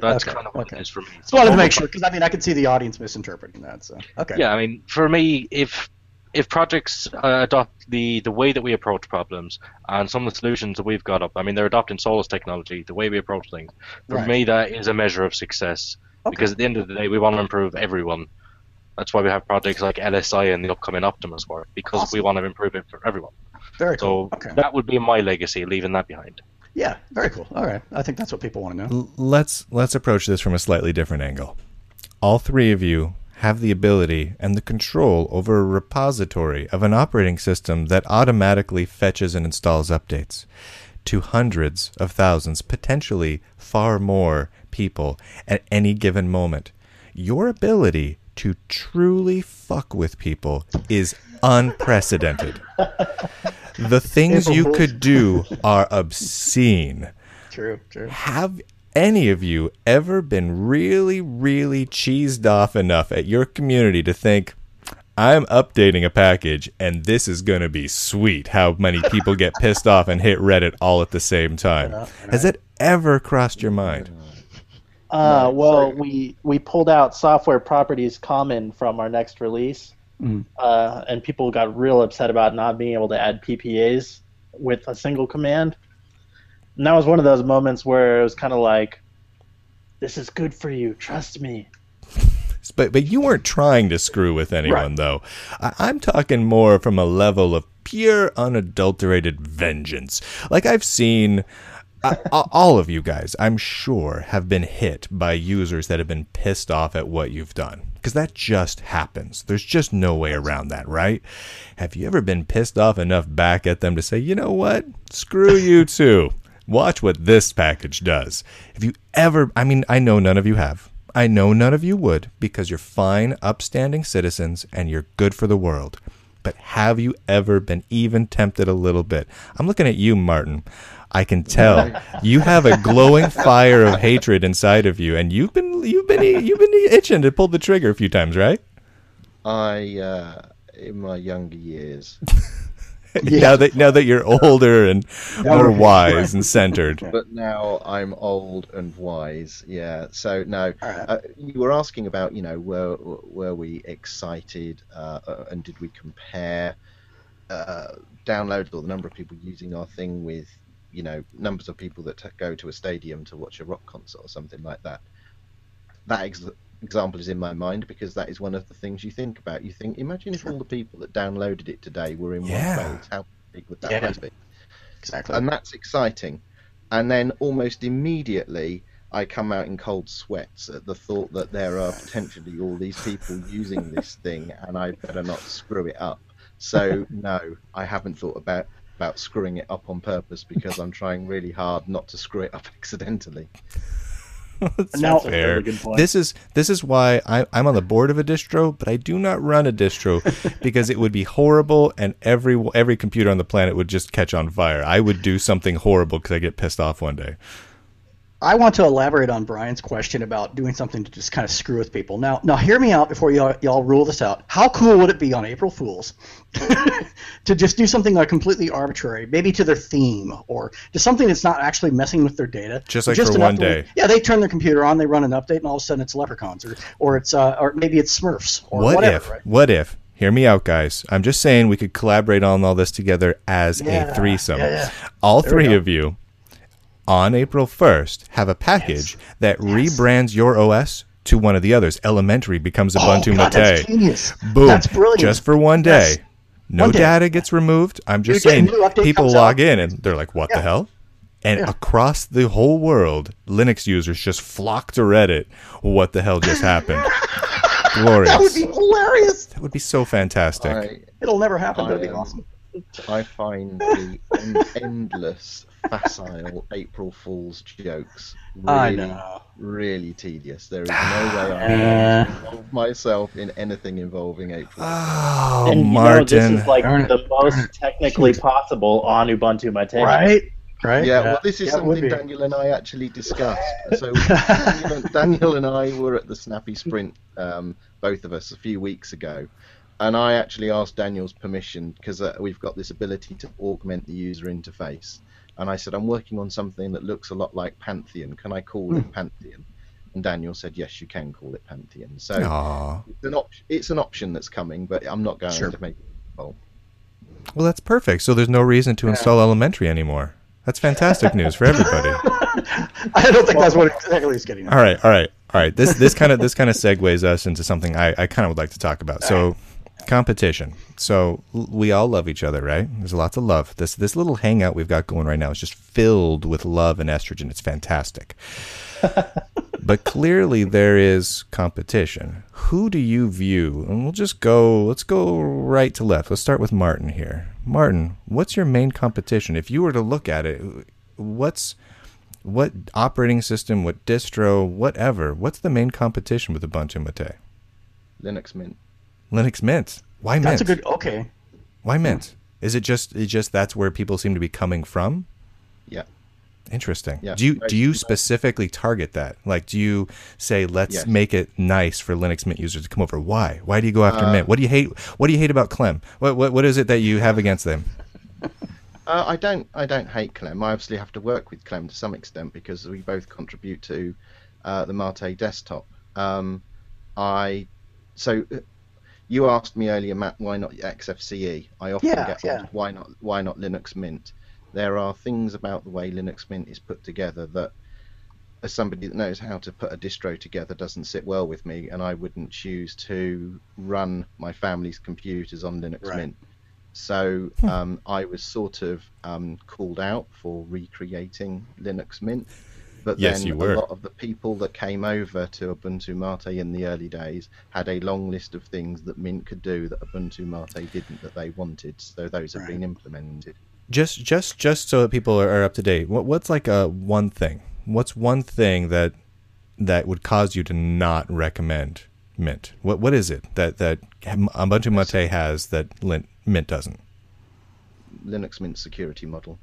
That's Okay, kind of what okay. it is for me. I just wanted to make sure because I mean I could see the audience misinterpreting that. So okay. Yeah, I mean, for me, if if projects uh, adopt the the way that we approach problems and some of the solutions that we've got up, I mean, they're adopting Solus technology, the way we approach things. For Right. me, that is a measure of success Okay. because at the end of the day, we want to improve everyone. That's why we have projects like LSI and the upcoming Optimus work because we want to improve it for everyone. Very cool. So okay. that would be my legacy, leaving that behind. Yeah. Very cool. All right. I think that's what people want to know. L- let's let's approach this from a slightly different angle. All three of you have the ability and the control over a repository of an operating system that automatically fetches and installs updates to hundreds of thousands, potentially far more people at any given moment. Your ability to truly fuck with people is unprecedented. the things you could do are obscene True. True. have any of you ever been really, really cheesed off enough at your community to think, I'm updating a package and this is going to be sweet how many people get pissed off and hit Reddit all at the same time? Has that ever crossed your mind? Uh, well, we we pulled out software properties common from our next release, Mhm. uh, and people got real upset about not being able to add PPAs with a single command. And that was one of those moments where it was kind of like, "This is good for you, trust me." But but you weren't trying to screw with anyone Right. though. I, I'm talking more from a level of pure unadulterated vengeance. Like I've seen. Uh, I- all of you guys, I'm sure, have been hit by users that have been pissed off at what you've done. Because that just happens. There's just no way around that, right? Have you ever been pissed off enough back at them to say, you know what? Screw you too. Watch what this package does. If you ever, I mean, I know none of you have. I know none of you would because you're fine, upstanding citizens and you're good for the world. But have you ever been even tempted a little bit? I'm looking at you, Martin. I can tell you have a glowing fire of hatred inside of you, and you've been you've been you've been itching to pull the trigger a few times, right? I, uh, in my younger years, now that now that you're older and more wise and centered. But now I'm old and wise. Yeah. So no, uh, you were asking about you know were were we excited uh, uh, and did we compare uh, downloads or the number of people using our thing with you know numbers of people that t- go to a stadium to watch a rock concert or something like that. That ex- example is in my mind because that is one of the things you think about. You think, imagine if all the people that downloaded it today were in Yeah. one place. How big would that Yeah. place be? Exactly. and that's exciting. And then almost immediately, I come out in cold sweats at the thought that there are potentially all these people using this thing, and I better not screw it up. So no, I haven't thought about about screwing it up on purpose because I'm trying really hard not to screw it up accidentally. That's Now- fair. Point. This is this is why I, I'm on the board of a distro, but I do not run a distro because it would be horrible, and every every computer on the planet would just catch on fire. I would do something horrible because I get pissed off one day. I want to elaborate on Bryan's question about doing something to just kind of screw with people. Now, now hear me out before y'all, y'all rule this out. How cool would it be on April Fools to just do something like completely arbitrary, maybe to their theme or to something that's not actually messing with their data? Just like but for one day. yeah, they turn their computer on, they run an update, and all of a sudden it's leprechauns, or or it's uh, or maybe it's Smurfs, or what whatever. if? right? What if? Hear me out, guys. I'm just saying we could collaborate on all this together as Yeah, a threesome. yeah, yeah. All There three of you on April 1st have a package that rebrands your OS to one of the others. Elementary becomes Ubuntu oh, God, that's Mate. genius. Boom. That's brilliant. Just for one day. Yes. No One day. data gets removed. I'm just You get a saying people log out. in and they're like, what the hell? And Yeah. across the whole world, Linux users just flock to Reddit. What the hell just happened? Glorious. that would be hilarious. That would be so fantastic. I, It'll never happen. That'd be I, um, awesome. I find the en- endless, facile April Fool's jokes I really, know. really tedious. There is no way I can involve myself in anything involving April. Oh, and you know, Martin. this is like Darn it. the most technically possible on Ubuntu Mate. Right? Right? Yeah, well, this is Yeah, something. Daniel and I actually discussed. So Daniel and, Daniel and I were at the Snappy Sprint, um, both of us, a few weeks ago, and I actually asked Daniel's permission because uh, we've got this ability to augment the user interface. And I said, I'm working on something that looks a lot like Pantheon. Can I call Hmm. it Pantheon? And Daniel said, yes, you can call it Pantheon. So it's an, op- it's an option that's coming, but I'm not going Sure. to make it. Well, Well, that's perfect. So there's no reason to install Elementary anymore. That's fantastic news for everybody. I don't think that's what exactly he's getting at. All right, all right, all right. This this kind of this kind of segues us into something I, I kind of would like to talk about. So, competition. So we all love each other, right? There's lots of love. This this little hangout we've got going right now is just filled with love and estrogen. It's fantastic. but clearly there is competition. Who do you view? And we'll just go. Let's go right to left. Let's start with Martin here. Martin, what's your main competition? If you were to look at it, what's what operating system, what distro, whatever, what's the main competition with Ubuntu Mate? Linux Mint. Linux Mint. Why Mint? That's a good. Okay. Why Mint? Is it just it just that's where people seem to be coming from? Yeah. Interesting. Yeah, do you most- do you specifically target that? Like, do you say let's Yes. make it nice for Linux Mint users to come over? Why? Why do you go after Uh, Mint? What do you hate? What do you hate about Clem? What what what is it that you have against them? Uh, I don't. I don't hate Clem. I obviously have to work with Clem to some extent because we both contribute to uh, the Mate desktop. Um, I so uh, you asked me earlier, Matt, why not XFCE? I often Yeah, get yeah. asked why not why not Linux Mint. There are things about the way Linux Mint is put together that, as somebody that knows how to put a distro together, doesn't sit well with me, and I wouldn't choose to run my family's computers on Linux Right. Mint. So um, I was sort of um, called out for recreating Linux Mint. But Yes, then you a lot of the people that came over to Ubuntu Mate in the early days had a long list of things that Mint could do that Ubuntu Mate didn't that they wanted. So those have Right. been implemented. Just just just so that people are, are up to date. What what's like a one thing? What's one thing that that would cause you to not recommend Mint? What what is it that that Ubuntu Mate has that Lin- Mint doesn't? Linux Mint security model.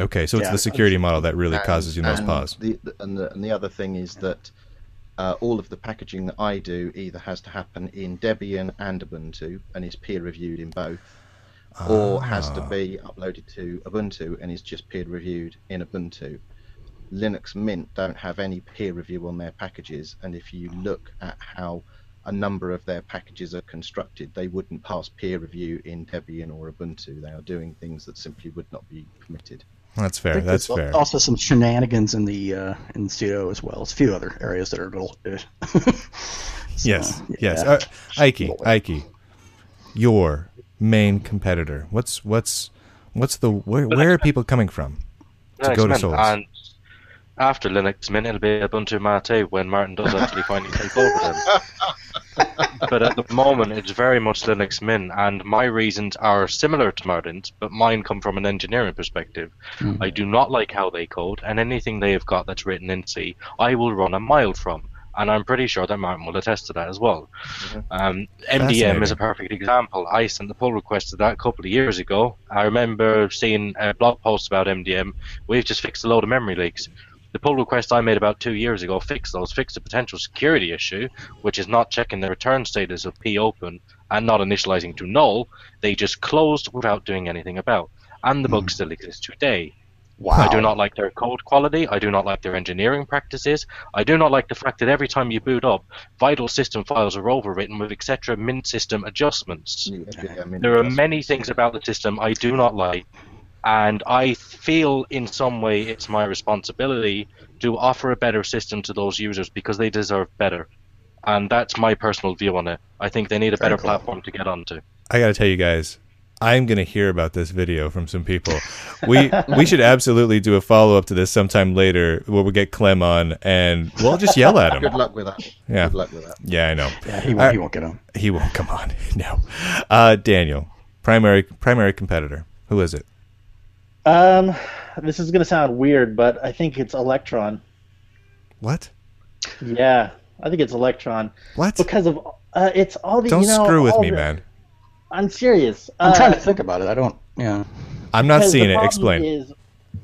Okay, so it's Yeah, the security model that really And- causes you most pause. The, the- and, the, and the other thing is that uh, all of the packaging that I do either has to happen in Debian and Ubuntu and is peer reviewed in both. or has to Ah. be uploaded to Ubuntu and is just peer reviewed in Ubuntu. Linux Mint don't have any peer review on their packages, and if you look at how a number of their packages are constructed, they wouldn't pass peer review in Debian or Ubuntu. They are doing things that simply would not be permitted. That's fair. That's there's fair. Also, some shenanigans in the uh, in sudo as well. There's a few other areas that are a little. Uh, so, Yes. Yes. yeah. Uh, Ike, Ike, your main competitor. What's what's what's the where, where are people coming from to Linux go to Mint, Solus? And after Linux Mint, it'll be Ubuntu Mate when Martin does actually finally take over them. but at the moment, it's very much Linux Mint, and my reasons are similar to Martin's, but mine come from an engineering perspective. Mhm. I do not like how they code, and anything they have got that's written in C, I will run a mile from. And I'm pretty sure that Martin will attest to that as well. Um, MDM is a perfect example. I sent the pull request to that a couple of years ago. I remember seeing a blog post about MDM. We've just fixed a load of memory leaks. The pull request I made about two years ago fixed those, fixed a potential security issue, which is not checking the return status of popen and not initializing to null. They just closed without doing anything about. And the bug hmm. still exists today. wow. I do not like their code quality. I do not like their engineering practices. I do not like the fact that every time you boot up, vital system files are overwritten with etc. mint system adjustments. Yeah, I mean, There are many things about the system I do not like, and I feel in some way it's my responsibility to offer a better system to those users because they deserve better. And that's my personal view on it. I think they need a Very better cool. platform to get onto. I got to tell you guys, I'm going to hear about this video from some people. We we should absolutely do a follow up to this sometime later where we get Clem on and we'll just yell at him. Good luck with that. Yeah. Good luck with that. Yeah, I know. Yeah, he Uh, won't, he won't get on. He won't come on. No. Uh, Daniel, primary primary competitor. Who is it? Um, this is gonna sound weird, but I think it's Electron. What? Yeah, I think it's Electron What? because of uh, it's all the. Don't you know, screw with me, the- man. I'm serious. I'm Uh, trying to think about it. I don't. Yeah. I'm not because the seeing it. Explain. Is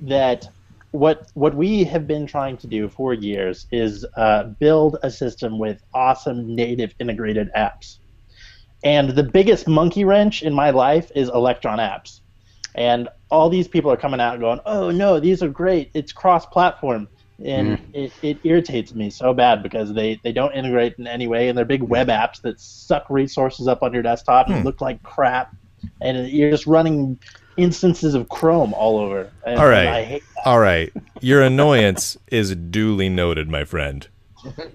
that what what we have been trying to do for years is uh, build a system with awesome native integrated apps, and the biggest monkey wrench in my life is Electron apps, and all these people are coming out and going, "Oh no, these are great! It's cross-platform." And it, it irritates me so bad because they, they don't integrate in any way, and they're big web apps that suck resources up on your desktop and Hmm. look like crap, and you're just running instances of Chrome all over. And, all right, I hate that. all right, Your annoyance is duly noted, my friend.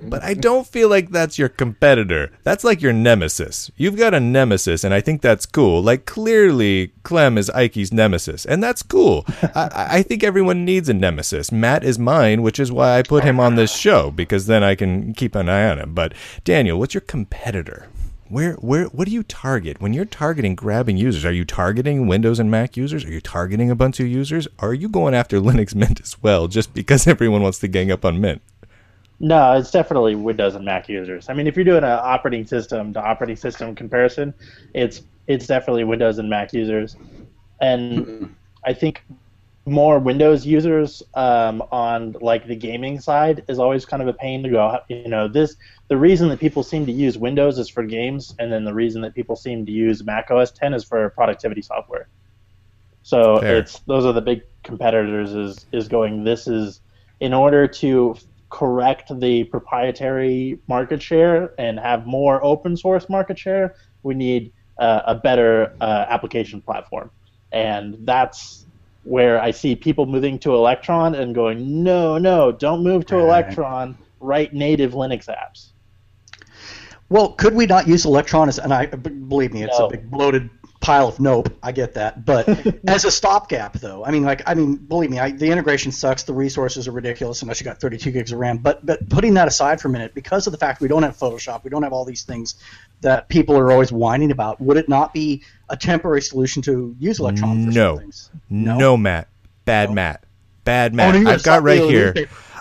But I don't feel like that's your competitor. That's like your nemesis. You've got a nemesis, and I think that's cool. Like, clearly, Clem is Ike's nemesis, and that's cool. I, I think everyone needs a nemesis. Matt is mine, which is why I put him on this show, because then I can keep an eye on him. But, Daniel, what's your competitor? Where, where, what do you target when you're targeting grabbing users? Are you targeting Windows and Mac users? Are you targeting Ubuntu users? Are you going after Linux Mint as well, just because everyone wants to gang up on Mint? No, it's definitely Windows and Mac users. I mean, if you're doing an operating system to operating system comparison, it's it's definitely Windows and Mac users, and I think more Windows users um, on like the gaming side is always kind of a pain to go. You know, this the reason that people seem to use Windows is for games, and then the reason that people seem to use Mac OS 10 is for productivity software. So Fair. it's those are the big competitors. Is is going. This is in order to correct the proprietary market share and have more open source market share, we need uh, a better uh, application platform. And that's where I see people moving to Electron and going, no, no, don't move to. Electron. Write native Linux apps. Well, could we not use Electron as, and I believe me, it's No. a big bloated pile of nope. I get that, but as a stopgap, though, I mean, like, I mean, believe me, I, the integration sucks. The resources are ridiculous unless you got 32 gigs of RAM. But but putting that aside for a minute, because of the fact we don't have Photoshop, we don't have all these things that people are always whining about. Would it not be a temporary solution to use Electron for No. things? No, Matt. Bad Matt. Bad Oh, Matt. no, I've got right here.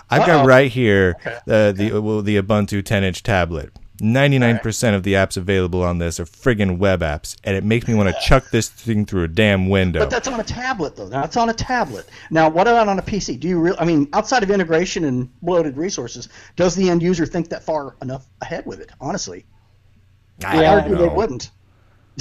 I've got right here Okay. uh, the well, the Ubuntu 10-inch tablet. 99% of the apps available on this are friggin' web apps, and it makes me want to chuck this thing through a damn window. But that's on a tablet, though. That's on a tablet. Now, what about on a PC? Do you really? I mean, outside of integration and bloated resources, does the end user think that far enough ahead with it? Honestly, I I Yeah. don't argue they wouldn't.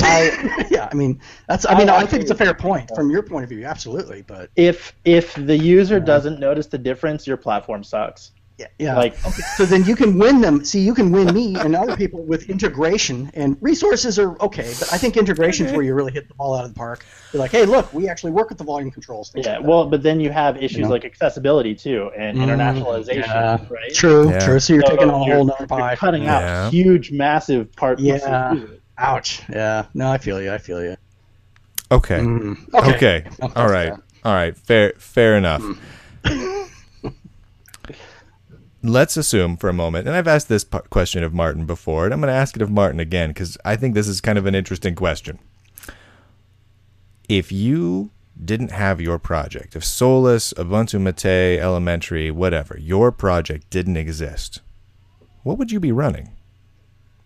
I, yeah, I mean that's. I mean, I I, think it's a fair point from your point of view, absolutely. But if if the user doesn't notice the difference, your platform sucks. Yeah, yeah. Like so then you can win them. See, you can win me and other people with integration and resources are okay, but I think integration is where you really hit the ball out of the park. You're like, hey, look, we actually work with the volume controls. yeah, like well, but then you have issues know? like accessibility too and Mm, internationalization, yeah. right? True, Yeah. true. So you're So taking on a you're- whole nother You're pie. cutting Yeah. out huge, massive part. Yeah. Ouch. Yeah. No, I feel you. I feel you. Okay. Mm. Okay. Oh, All that's right. fair. All right. Fair. Fair enough. Let's assume for a moment, and I've asked this question of Martin before, and I'm going to ask it of Martin again because I think this is kind of an interesting question. If you didn't have your project, if Solus, Ubuntu Mate, Elementary, whatever, your project didn't exist, what would you be running?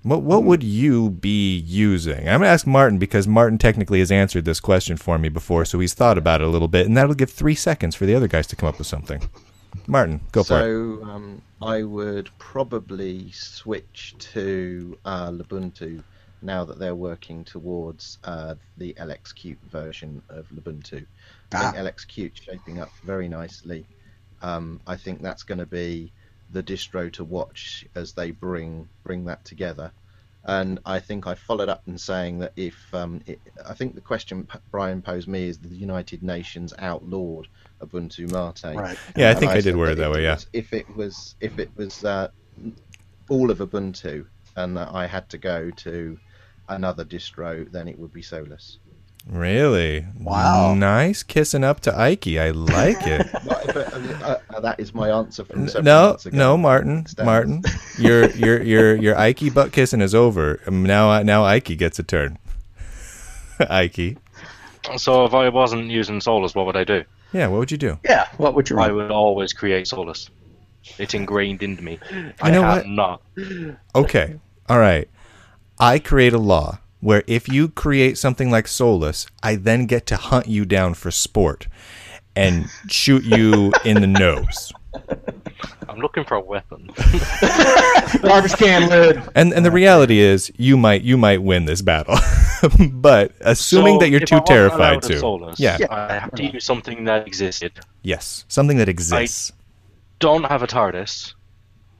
What what would you be using? I'm gonna ask Martin because Martin technically has answered this question for me before, so he's thought about it a little bit, and that'll give three seconds for the other guys to come up with something. Martin, go for it. so um, I would probably switch to uh, Lubuntu now that they're working towards uh, the LXQt version of Lubuntu. I Ah. think LXQt shaping up very nicely. Um, I think that's going to be the distro to watch as they bring bring that together. And I think I followed up in saying that if um, it, I think the question Bryan posed me is the United Nations outlawed Ubuntu Mate. Right. Yeah, I think I did wear it that that way. Yeah. was- If it was if it was uh, all of Ubuntu and that I had to go to another distro, then it would be Solus. Really? Wow. Nice kissing up to Ike. I like it. Well, but, uh, uh, that is my answer from several no, ago. no, Martin, Stands. Martin, your your your your Ike butt kissing is over. Um, Now now Ike gets a turn. Ike. So if I wasn't using Solus, what would I do? Yeah, what would you do? Yeah. What would you I would always create Solus. It's ingrained into me. I know have what? not. Okay. All right. I create a law where if you create something like Solus, I then get to hunt you down for sport and shoot you in the nose. I'm looking for a weapon. Garbage can lid. And and the reality is you might you might win this battle. but assuming So that you're too terrified to. Solus, Yeah. I have to use something that existed. Yes. Something that exists. Don't have a TARDIS.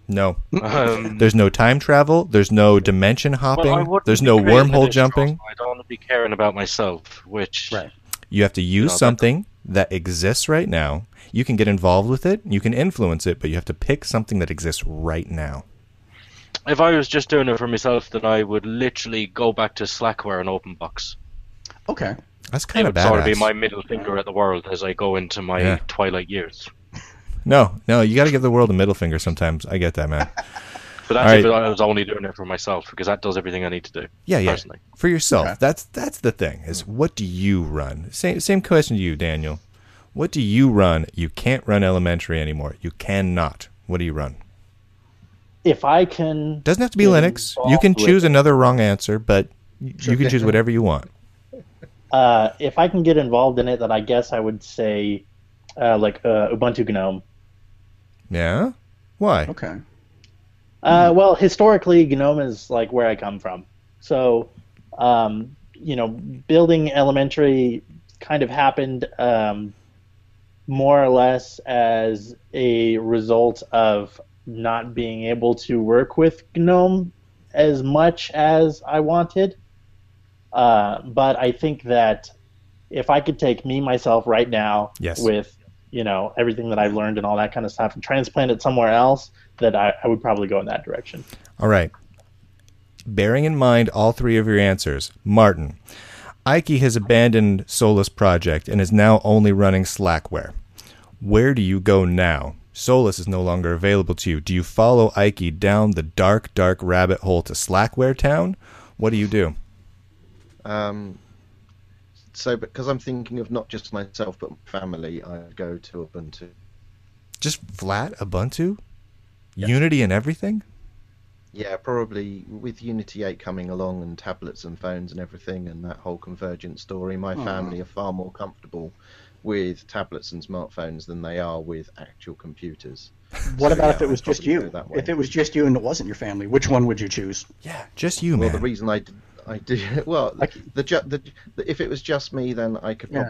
No. Um, There's no time travel. There's no dimension hopping. wouldn't there's no wormhole jumping. I don't want to be caring about myself, which Right. You have to use know, something that exists right now. You can get involved with it. You can influence it, but you have to pick something that exists right now. if I was just doing it for myself, then I would literally go back to Slackware and OpenBox. Okay. That's It kind of would sort of be my middle finger at the world as I go into my Yeah. twilight years. No, no, you got to give the world a middle finger sometimes. I get that, man. But that's All if. I was only doing it for myself, because that does everything I need to do. Yeah, yeah. Personally. For yourself. Okay. That's that's the thing. Is what do you run? Same same question to you, Daniel. What do you run? You can't run elementary anymore. You cannot. What do you run? If I can, Doesn't have to be Linux. You can involved with choose another wrong answer, but you can choose whatever you want. uh, if I can get involved in it, then I guess I would say, uh, like uh, Ubuntu GNOME. Yeah. Why? Okay. Uh, well, historically, GNOME is like where I come from. So, um, you know, building elementary kind of happened um, more or less as a result of not being able to work with GNOME as much as I wanted. Uh, but I think that if I could take me myself right now Yes. with you know everything that I've learned and all that kind of stuff and transplant it somewhere else, that I, I would probably go in that direction. All right. Bearing in mind all three of your answers, Martin, Ike has abandoned Solus Project and is now only running Slackware. Where do you go now? Solus is no longer available to you. Do you follow Ike down the dark, dark rabbit hole to Slackware Town? What do you do? Um, so, because I'm thinking of not just myself but my family, I go to Ubuntu. Just flat Ubuntu? Unity and everything? Yeah, probably with Unity 8 coming along and tablets and phones and everything and that whole convergent story, my oh, family are far more comfortable with tablets and smartphones than they are with actual computers. What So, about yeah, if it was I'd just you? that. If it was just you and it wasn't your family, which one would you choose? Yeah, just you, Well, man. the reason I did, I do. Well, Like- the, the, the if it was just me, then I could Yeah.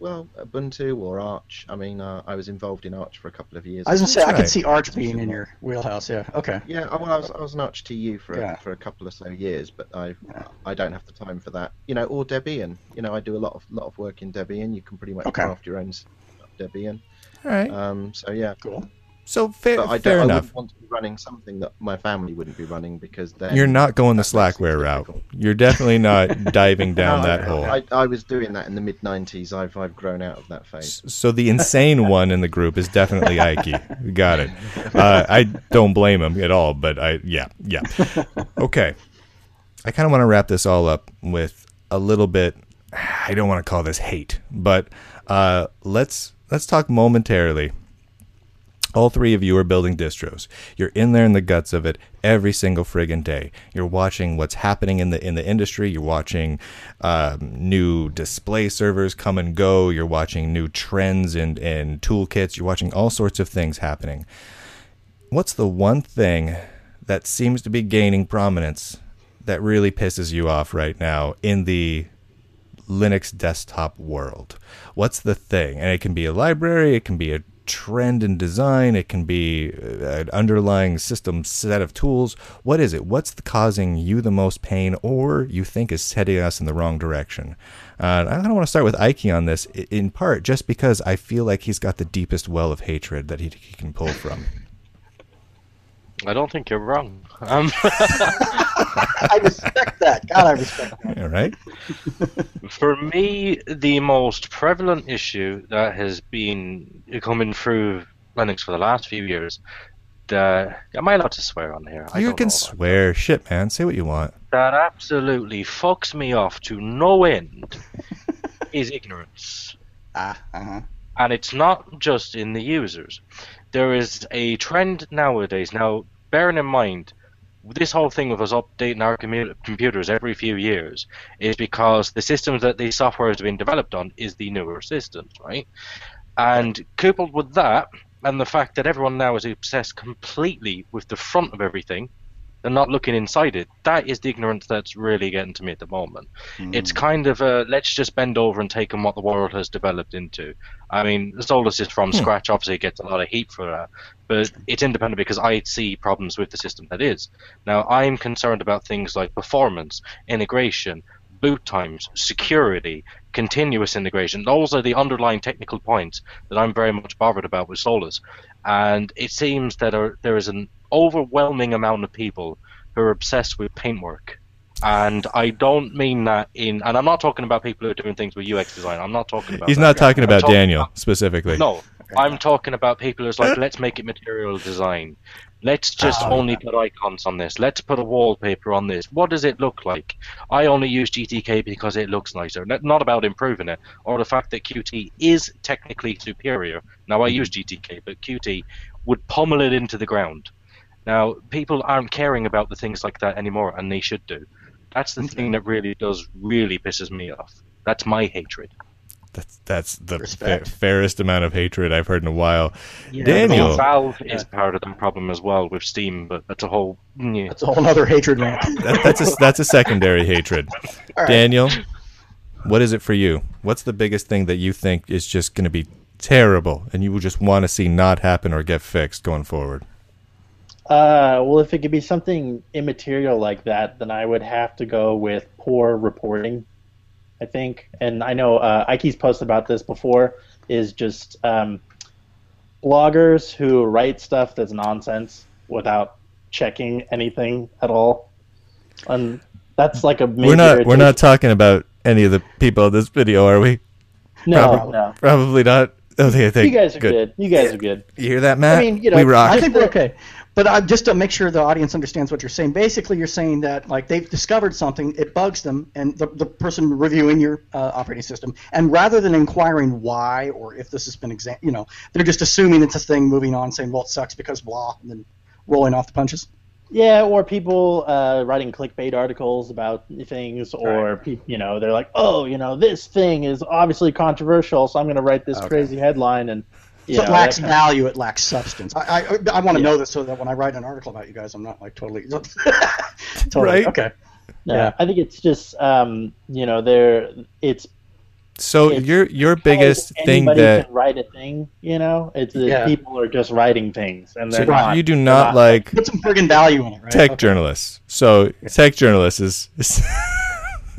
Probably well Ubuntu or Arch. I mean, uh, I was involved in Arch for a couple of years. I was gonna say I That's could see Arch being in your wheelhouse. Yeah. Okay. Yeah, I- well, I was, I was an Arch TU for Yeah. a, for a couple of so years, but I Yeah. I don't have the time for that. You know, or Debian. You know, I do a lot of lot of work in Debian. You can pretty much Okay. craft your own Debian. All right. Um, so yeah, Cool. So fair, but I fair don't. I enough. wouldn't want to be running something that my family wouldn't be running because then You're not going the that makes it Slackware route. You're definitely not diving down No, that I, hole. I, I was doing that in the mid '90s. I've I've grown out of that phase. So the insane one in the group is definitely Ike. Got it. Uh, I don't blame him at all, but I yeah yeah. Okay, I kind of want to wrap this all up with a little bit. I don't want to call this hate, but uh, let's let's talk momentarily. All three of you are building distros. You're in there in the guts of it every single friggin' day. You're watching what's happening in the in the industry. You're watching um, new display servers come and go. You're watching new trends and and toolkits. You're watching all sorts of things happening. What's the one thing that seems to be gaining prominence that really pisses you off right now in the Linux desktop world? What's the thing? And it can be a library, it can be a trend in design, it can be uh, an underlying system set of tools. What is it? What's causing you the most pain or you think is heading us in the wrong direction? Uh, I don't want to start with Ike on this, in part just because I feel like he's got the deepest well of hatred that he, he can pull from. I don't think you're wrong. Um, I respect that. God, I respect that. All right? for me, the most prevalent issue that has been coming through Linux for the last few years. The, am I allowed to swear on here? You don't can know. swear. Shit, man. Say what you want. That absolutely fucks me off to no end is ignorance. Ah. Uh huh. and it's not just in the users. There is a trend nowadays. Now, bearing in mind, this whole thing with us updating our commu- computers every few years is because the systems that the software has been developed on is the newer systems, right? And coupled with that, and the fact that everyone now is obsessed completely with the front of everything and not looking inside it, that is the ignorance that's really getting to me at the moment. Mm. It's kind of a let's just bend over and take on what the world has developed into. I mean, Solus is from hmm. scratch. Obviously, it gets a lot of heat for that, but it's independent because I see problems with the system that is. Now, I'm concerned about things like performance, integration, boot times, security, continuous integration. Those are the underlying technical points that I'm very much bothered about with Solus. And it seems that there is an overwhelming amount of people who are obsessed with paintwork. And I don't mean that in, and I'm not talking about people who are doing things with UX design. I'm not talking about. He's not talking about talking Daniel specifically. No, I'm talking about people who's like, let's make it material design. Let's just Ah. only put icons on this. Let's put a wallpaper on this. What does it look like? I only use GTK because it looks nicer. Not about improving it or the fact that Qt is technically superior. Now I use GTK, but Qt would pummel it into the ground. Now people aren't caring about the things like that anymore, and they should do. That's the thing that really does really pisses me off. That's my hatred. That's that's the fa- fairest amount of hatred I've heard in a while. Well, Daniel, Valve is part of the problem as well with Steam, but that's a whole. Yeah. That's a whole other hatred rant. that, that's a that's a secondary hatred. All right. Daniel, what is it for you? What's the biggest thing that you think is just going to be terrible and you would just want to see not happen or get fixed going forward? Uh, well, if it could be something immaterial like that, then I would have to go with poor reporting. I think, and I know uh, Ike's posted about this before. Is just um, bloggers who write stuff that's nonsense without checking anything at all, and that's like a major We're not we're not talking about any of the people in this video, are we? no probably- no. Probably not. Okay, I think You guys are good. You guys are good. You hear that, Matt? I mean, you know, we rock. I think we're okay. But uh, just to make sure the audience understands what you're saying, basically you're saying that like they've discovered something, it bugs them, and the, the person reviewing your uh, operating system, and rather than inquiring why or if this has been exa- you know, they're just assuming it's a thing, moving on, saying well it sucks because blah, and then rolling off the punches. Yeah, or people uh, writing clickbait articles about things, or pe- you know, they're like, "Oh, you know, this thing is obviously controversial, so I'm going to write this Okay. crazy headline." And So know, it lacks that- value, it lacks substance. I I, I want to Yeah. know this so that when I write an article about you guys, I'm not like totally. totally Right. Okay. No, Yeah. I think it's just um, you know there it's So It's your your biggest because thing anybody that can write a thing. You know, it's that Yeah. people are just writing things, and so they're not. you do they're not like Put some friggin' value in it, right? tech Okay. journalists. So tech journalists is, is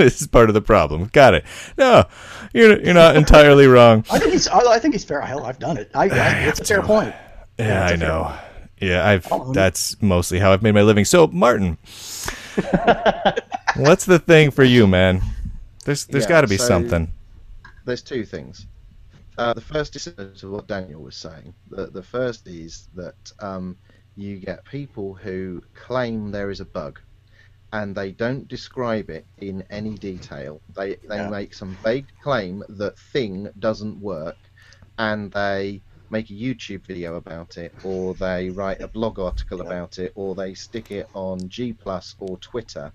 is part of the problem. Got it. No, you're you're not entirely wrong. I think he's. I, I think he's fair. Hell, I've done it. I, I it's a fair point. Yeah, I it's a fair know. Yeah, I've I'll own that's mostly how I've made my living. So, Martin, what's the thing for you, man? There's there's Yeah, got to be so- something. there's two things. Uh, the first is to what Daniel was saying. The, the first is that um, you get people who claim there is a bug, and they don't describe it in any detail. They they Yeah. make some vague claim that thing doesn't work, and they make a YouTube video about it, or they write a blog article about it, or they stick it on G Plus or Twitter,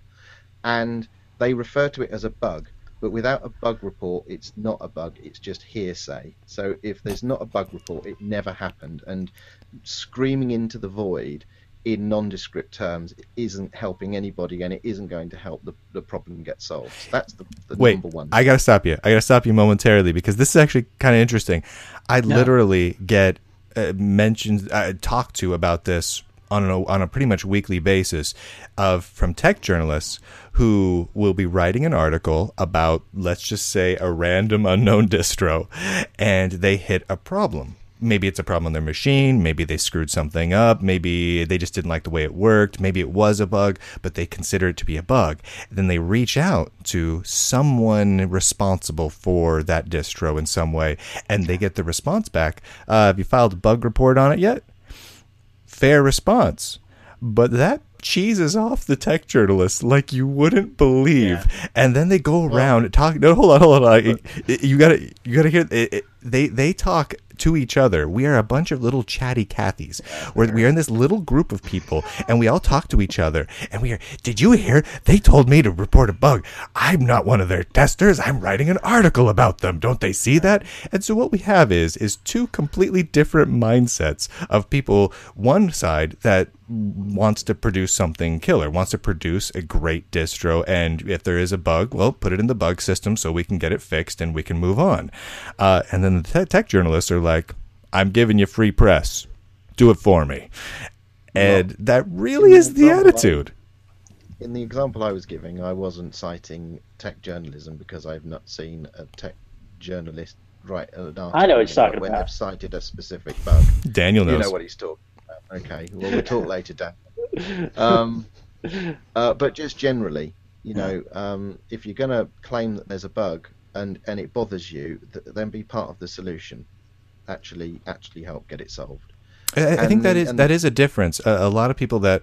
and they refer to it as a bug. But without a bug report, it's not a bug. It's just hearsay. So if there's not a bug report, it never happened. And screaming into the void in nondescript terms isn't helping anybody, and it isn't going to help the, the problem get solved. That's the, the Wait, number one. I gotta stop you. I gotta stop you momentarily because this is actually kind of interesting. I literally get uh, mentioned, uh, talked to about this on a, on a pretty much weekly basis of from tech journalists who will be writing an article about let's just say a random unknown distro and they hit a problem maybe it's a problem on their machine maybe they screwed something up maybe they just didn't like the way it worked maybe it was a bug but they consider it to be a bug then they reach out to someone responsible for that distro in some way and they get the response back uh, have you filed a bug report on it yet fair response. But that cheeses off the tech journalists like you wouldn't believe. And then they go around talking. No, hold on, hold on. on. You gotta, you gotta hear. It, it, they they talk to each other. We are a bunch of little chatty Cathys. Where we are in this little group of people, and we all talk to each other. And we are. Did you hear? They told me to report a bug. I'm not one of their testers. I'm writing an article about them. Don't they see that? And so what we have is is two completely different mindsets of people. One side that wants to produce something killer, wants to produce a great distro, and if there is a bug, well, put it in the bug system so we can get it fixed and we can move on. Uh, and then the te- tech journalists are like, "I'm giving you free press, do it for me," and that really is the Well, attitude. in the example I was giving, I wasn't citing tech journalism because I've not seen a tech journalist write an article I know what you're talking when about. they've cited a specific bug. Daniel knows. You know what he's talking about. Okay, well we'll talk later, Dan. Um, uh, but just generally, you know, um, if you're going to claim that there's a bug and and it bothers you, th- then be part of the solution. Actually, actually help get it solved. I, I think that the- is that the- is a difference. A, a lot of people that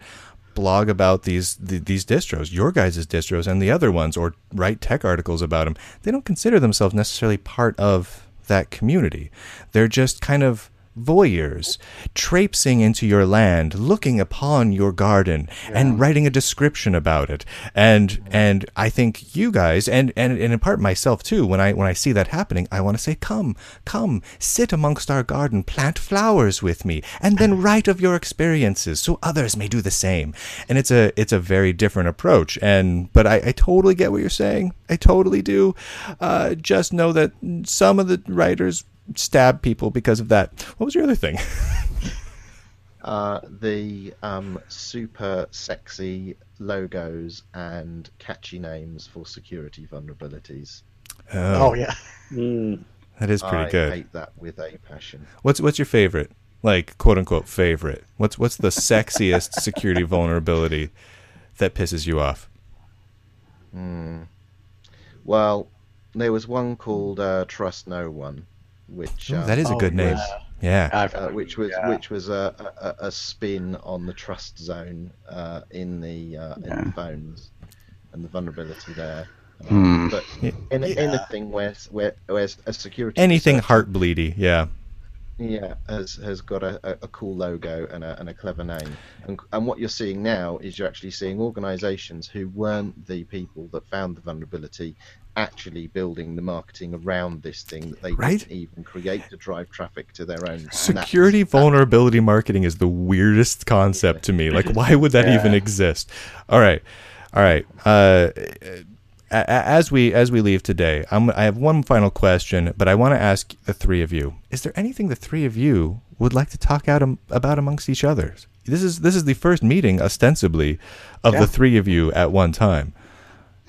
blog about these the, these distros, your guys' distros, and the other ones, or write tech articles about them, they don't consider themselves necessarily part of that community. They're just kind of voyeurs, traipsing into your land, looking upon your garden, and writing a description about it. And and I think you guys, and, and and in part myself too, when I when I see that happening, I want to say, come, come, sit amongst our garden, plant flowers with me, and then write of your experiences, so others may do the same. And it's a it's a very different approach. And but I, I totally get what you're saying. I totally do. Uh, just know that some of the writers stab people because of that. What was your other thing? Uh, the um, super sexy logos and catchy names for security vulnerabilities. Oh yeah. Mm. that is pretty I good. hate that with a passion. What's what's your favorite? Like quote unquote favorite. What's what's the sexiest security vulnerability that pisses you off? Well, there was one called uh, Trust No One, which Ooh, uh, that is a Oh, good name. yeah. Yeah. Uh, which was yeah. which was a, a, a spin on the trust zone uh, in the uh, in the phones and the vulnerability there. Uh, Hmm. But in, Yeah. anything where where where a security Anything researcher- heart bleedy. Yeah. Yeah has has got a, a, cool logo and a, and a clever name and, and what you're seeing now is you're actually seeing organizations who weren't the people that found the vulnerability actually building the marketing around this thing that they Right. didn't even create to drive traffic to their own Security vulnerability marketing is the weirdest concept to me. Like, why would that Yeah. even exist? All right. All right. Uh, as we as we leave today, I'm, I have one final question, but I want to ask the three of you: Is there anything the three of you would like to talk out am- about amongst each other? This is this is the first meeting, ostensibly, of Yeah. the three of you at one time.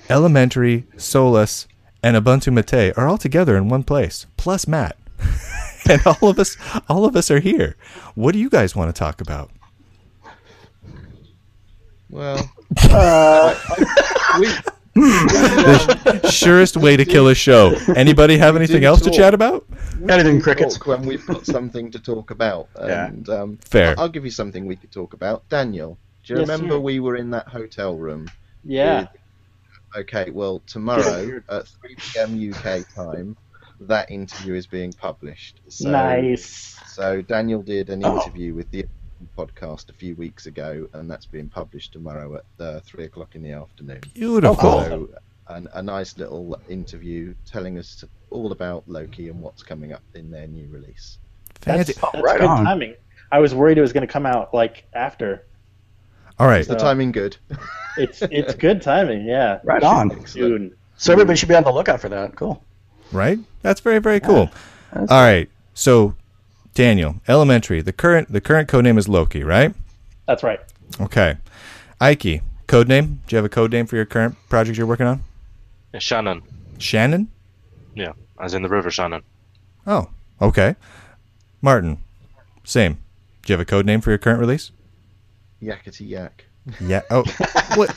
Elementary, Solus, and Ubuntu Mate are all together in one place, plus Matt, and all of us all of us are here. What do you guys want to talk about? Well, Uh, we, the surest way to kill a show. Anybody have anything do else to chat about? Anything crickets. when we've got something to talk about. Yeah. And um, Fair. I- I'll give you something we could talk about. Daniel, do you Yes, remember sir. we were in that hotel room? Yeah. Okay, well, tomorrow at 3 p.m. UK time, that interview is being published. So, nice. So Daniel did an Oh. interview with the podcast a few weeks ago, and that's being published tomorrow at uh, three o'clock in the afternoon. Beautiful. So, an, a nice little interview telling us all about Loki and what's coming up in their new release. That's, that's right good on. timing. I was worried it was going to come out like after. All right. Is the timing good? It's it's good timing. Yeah. Right on. Soon. So everybody should be on the lookout for that. Cool. Right? That's very very cool. That's- All right. So Daniel, elementary. The current the current code name is Loki, right? That's right. Okay. Ike, code name? Do you have a code name for your current project you're working on? Uh, Shannon. Shannon? Yeah, as in the River Shannon. Oh, okay. Martin, same. Do you have a code name for your current release? Yakkety yak. Yeah. Oh, what?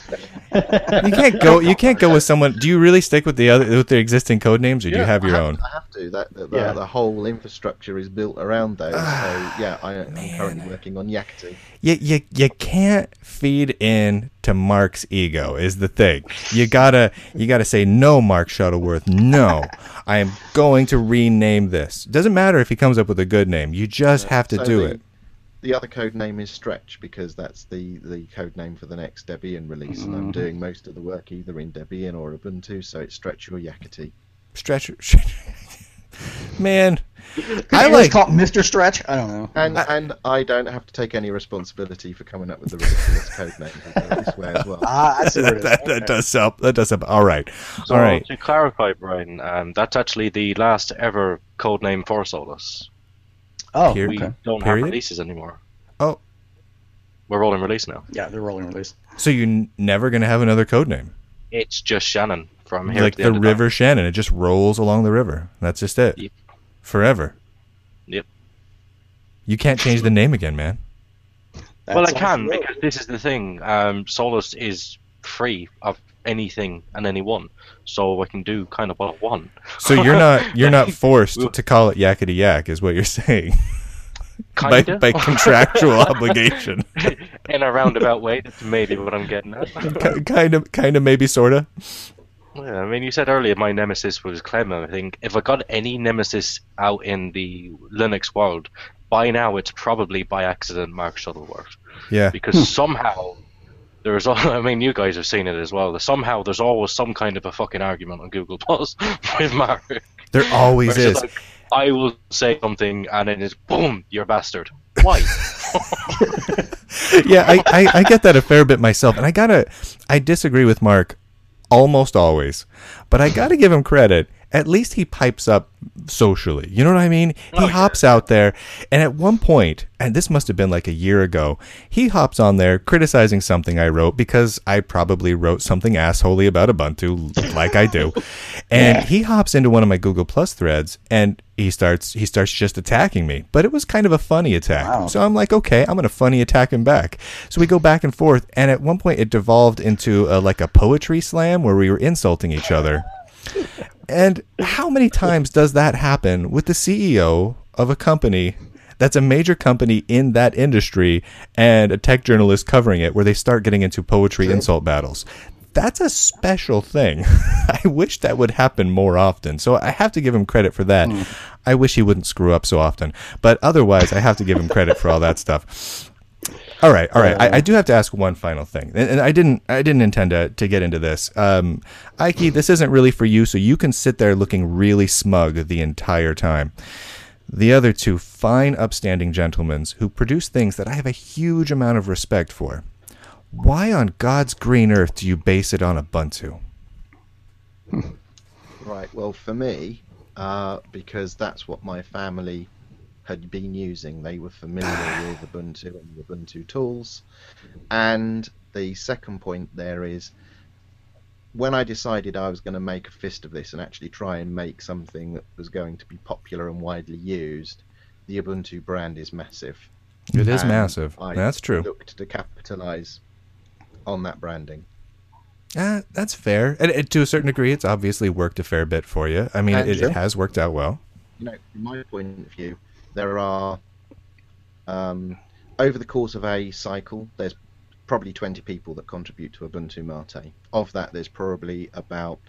You can't go. You can't go with someone. Do you really stick with the other with the existing code names, or do you have your I own? I have to. That the, the, Yeah. the whole infrastructure is built around those. so Ah, yeah, I, I'm currently working on Yakkety. You, you you can't feed in to Mark's ego is the thing. You gotta you gotta say no, Mark Shuttleworth. No, I am going to rename this. Doesn't matter if he comes up with a good name. You just have to So do the, it. The other code name is Stretch because that's the, the code name for the next Debian release, and Mm-hmm. I'm doing most of the work either in Debian or Ubuntu, so it's Stretch or Yakkety. Stretch. Man, I I like. call it Mr. Stretch. I don't know. And and I don't have to take any responsibility for coming up with the ridiculous code name this way as well. Ah, I see what that, that does help. That does help. All right. So All right. to clarify, Bryan, um, that's actually the last ever code name for Solus. Oh, Here- We okay. don't Period? have releases anymore. Oh. We're rolling release now. Yeah, they're rolling release. So you're n- never gonna have another code name, It's just Shannon from here like to the, the end of. River Shannon. It just rolls along the river. That's just it. Yep. Forever. Yep. You can't change the name again, man. Well, I can off because this is the thing. Um, Solus is free of anything and anyone, so I can do kind of what I want. So you're not you're not forced to call it yakkety yak, is what you're saying by, Kinda. by contractual obligation. in a roundabout way. That's maybe what I'm getting at. Ki- kind of, kind of, maybe, sorta. Yeah, I mean, you said earlier my nemesis was Clem. I think if I got any nemesis out in the Linux world, by now it's probably by accident Mark Shuttleworth. Yeah. Because hmm. somehow there's, I mean, you guys have seen it as well. Somehow there's always some kind of a fucking argument on Google Plus with Mark. There always is. like, I will say something and then it's boom, you're a bastard. Why? yeah, I, I, I get that a fair bit myself, and I gotta, I disagree with Mark almost always, but I gotta give him credit. At least he pipes up socially. You know what I mean? He hops out there, and at one point, and this must have been like a year ago, he hops on there criticizing something I wrote because I probably wrote something assholey about Ubuntu, like I do, and he hops into one of my Google Plus threads, and he starts he starts just attacking me. But it was kind of a funny attack. Wow. So I'm like, okay, I'm gonna funny attack him back. So we go back and forth, and at one point it devolved into a, like a poetry slam where we were insulting each other. And how many times does that happen with the CEO of a company that's a major company in that industry and a tech journalist covering it where they start getting into poetry insult battles? That's a special thing. I wish that would happen more often. So I have to give him credit for that. Hmm. I wish he wouldn't screw up so often. But otherwise, I have to give him credit for all that stuff. All right, all right. I, I do have to ask one final thing, and, and I didn't, I didn't intend to, to get into this. Um, Ike, this isn't really for you, so you can sit there looking really smug the entire time. The other two fine, upstanding gentlemen who produce things that I have a huge amount of respect for. why on God's green earth do you base it on Ubuntu? Right. Well, for me, uh, because that's what my family had been using. They were familiar with Ubuntu and the Ubuntu tools. And the second point there is when I decided I was going to make a fist of this and actually try and make something that was going to be popular and widely used, the Ubuntu brand is massive. It is massive. I That's true. Looked to capitalize on that branding. Ah, that's fair. And, and to a certain degree, it's obviously worked a fair bit for you. I mean, it, sure. it has worked out well. you know, from my point of view, there are um, over the course of a cycle, there's probably 20 people that contribute to Ubuntu Mate. Of that, there's probably about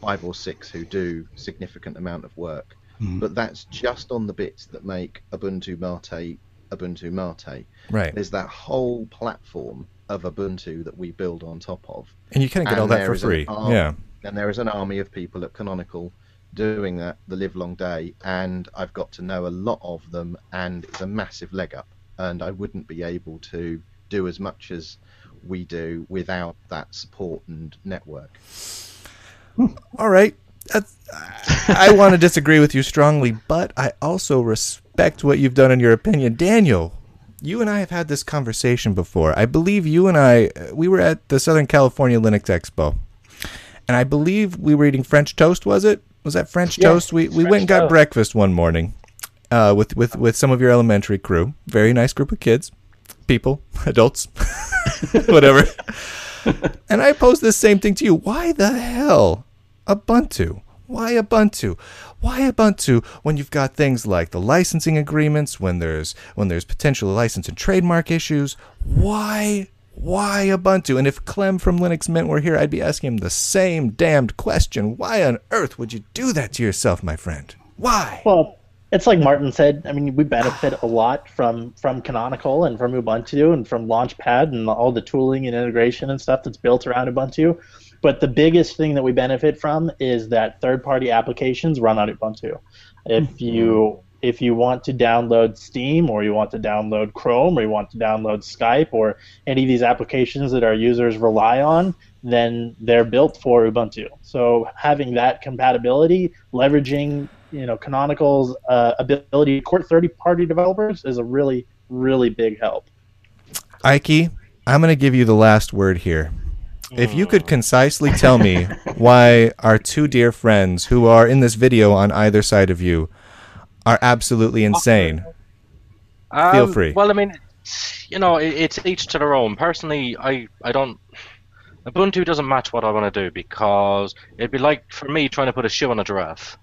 five or six who do significant amount of work. But that's just on the bits that make Ubuntu Mate Ubuntu Mate. Right. There's that whole platform of Ubuntu that we build on top of. And you of get all that for free. Yeah. And there is an army of people at Canonical doing that the live long day, and I've got to know a lot of them, and it's a massive leg up. And I wouldn't be able to do as much as we do without that support and network. All right. I want to disagree with you strongly, but I also respect what you've done in your opinion. Daniel, you and I have had this conversation before. I believe you and I, uh, we were at the Southern California Linux Expo. And I believe we were eating French toast, was it? Was that French Yeah, toast? We, we French went and got toast. breakfast one morning uh, with, with, with some of your elementary crew. Very nice group of kids, people, adults, whatever. and I posed this same thing to you. Why the hell Ubuntu? Why Ubuntu? Why Ubuntu when you've got things like the licensing agreements, when there's when there's potential license and trademark issues? Why why Ubuntu? And if Clem from Linux Mint were here, I'd be asking him the same damned question. Why on earth would you do that to yourself, my friend? Why? Well, it's like Martin said. I mean, we benefit a lot from from Canonical and from Ubuntu and from Launchpad and all the tooling and integration and stuff that's built around Ubuntu. But the biggest thing that we benefit from is that third-party applications run on Ubuntu. If mm-hmm. you if you want to download Steam or you want to download Chrome or you want to download Skype or any of these applications that our users rely on, then they're built for Ubuntu. So having that compatibility, leveraging you know Canonical's uh, ability to court third-party developers is a really really big help. Ike, I'm going to give you the last word here. If you could concisely tell me why our two dear friends who are in this video on either side of you are absolutely insane. Feel Um, free. Well, I mean, you know, it, it's each to their own. Personally, I, I don't. Ubuntu doesn't match what I want to do because it'd be like for me trying to put a shoe on a giraffe,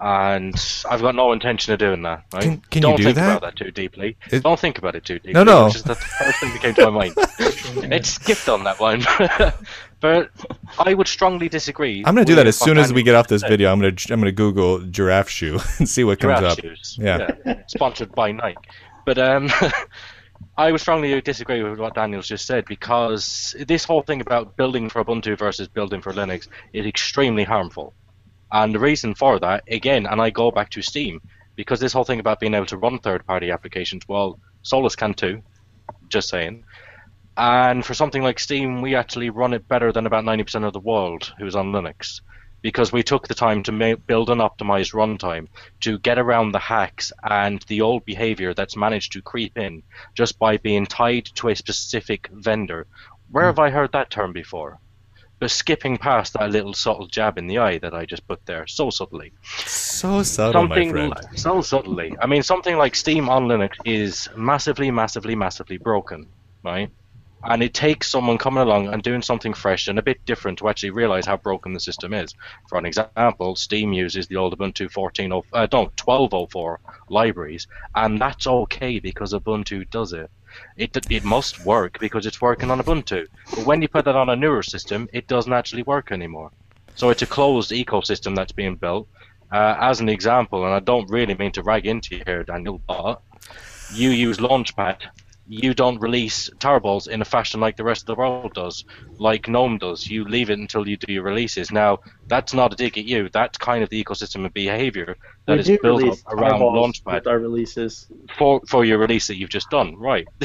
and I've got no intention of doing that. Right? Can- can you don't do think that? about that too deeply. It- don't think about it too deeply. No, no. Just, is the first thing that came to my mind. it skipped on that one, but I would strongly disagree. I'm going to do that as soon as we get off this video. I'm going to I'm going to Google giraffe shoe and see what comes up. shoes. Yeah. Sponsored by Nike. But um, I would strongly disagree with what Daniel's just said because this whole thing about building for Ubuntu versus building for Linux is extremely harmful. And the reason for that, again, and I go back to Steam, because this whole thing about being able to run third party applications, well, Solus can too, just saying. And for something like Steam, we actually run it better than about 90% of the world who's on Linux. Because we took the time to ma- build an optimized runtime to get around the hacks and the old behavior that's managed to creep in just by being tied to a specific vendor. Where have I heard that term before? But skipping past that little subtle jab in the eye that I just put there so subtly So subtle, my something friend. li- so subtly. I mean, something like Steam on Linux is massively, massively, massively broken, right? And it takes someone coming along and doing something fresh and a bit different to actually realize how broken the system is. For an example, Steam uses the old Ubuntu 14, uh, no, 1204 libraries, and that's okay because Ubuntu does it. It it must work because it's working on Ubuntu. But when you put that on a newer system, it doesn't actually work anymore. So it's a closed ecosystem that's being built. Uh, as an example, and I don't really mean to rag into you here, Daniel, but you use Launchpad, you don't release tarballs in a fashion like the rest of the world does, like GNOME does. You leave it until you do your releases. Now, that's not a dig at you. That's kind of the ecosystem of behavior that we is do built up release around tarballs Launchpad with our releases. for for your release that you've just done, right?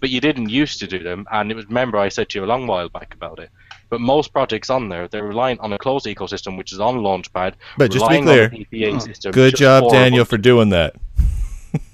but you didn't used to do them, and it was. Remember, I said to you a long while back about it. But most projects on there, they're relying on a closed ecosystem, which is on Launchpad. But just to be clear, the PPA hmm. system Good just job, Daniel, for doing that.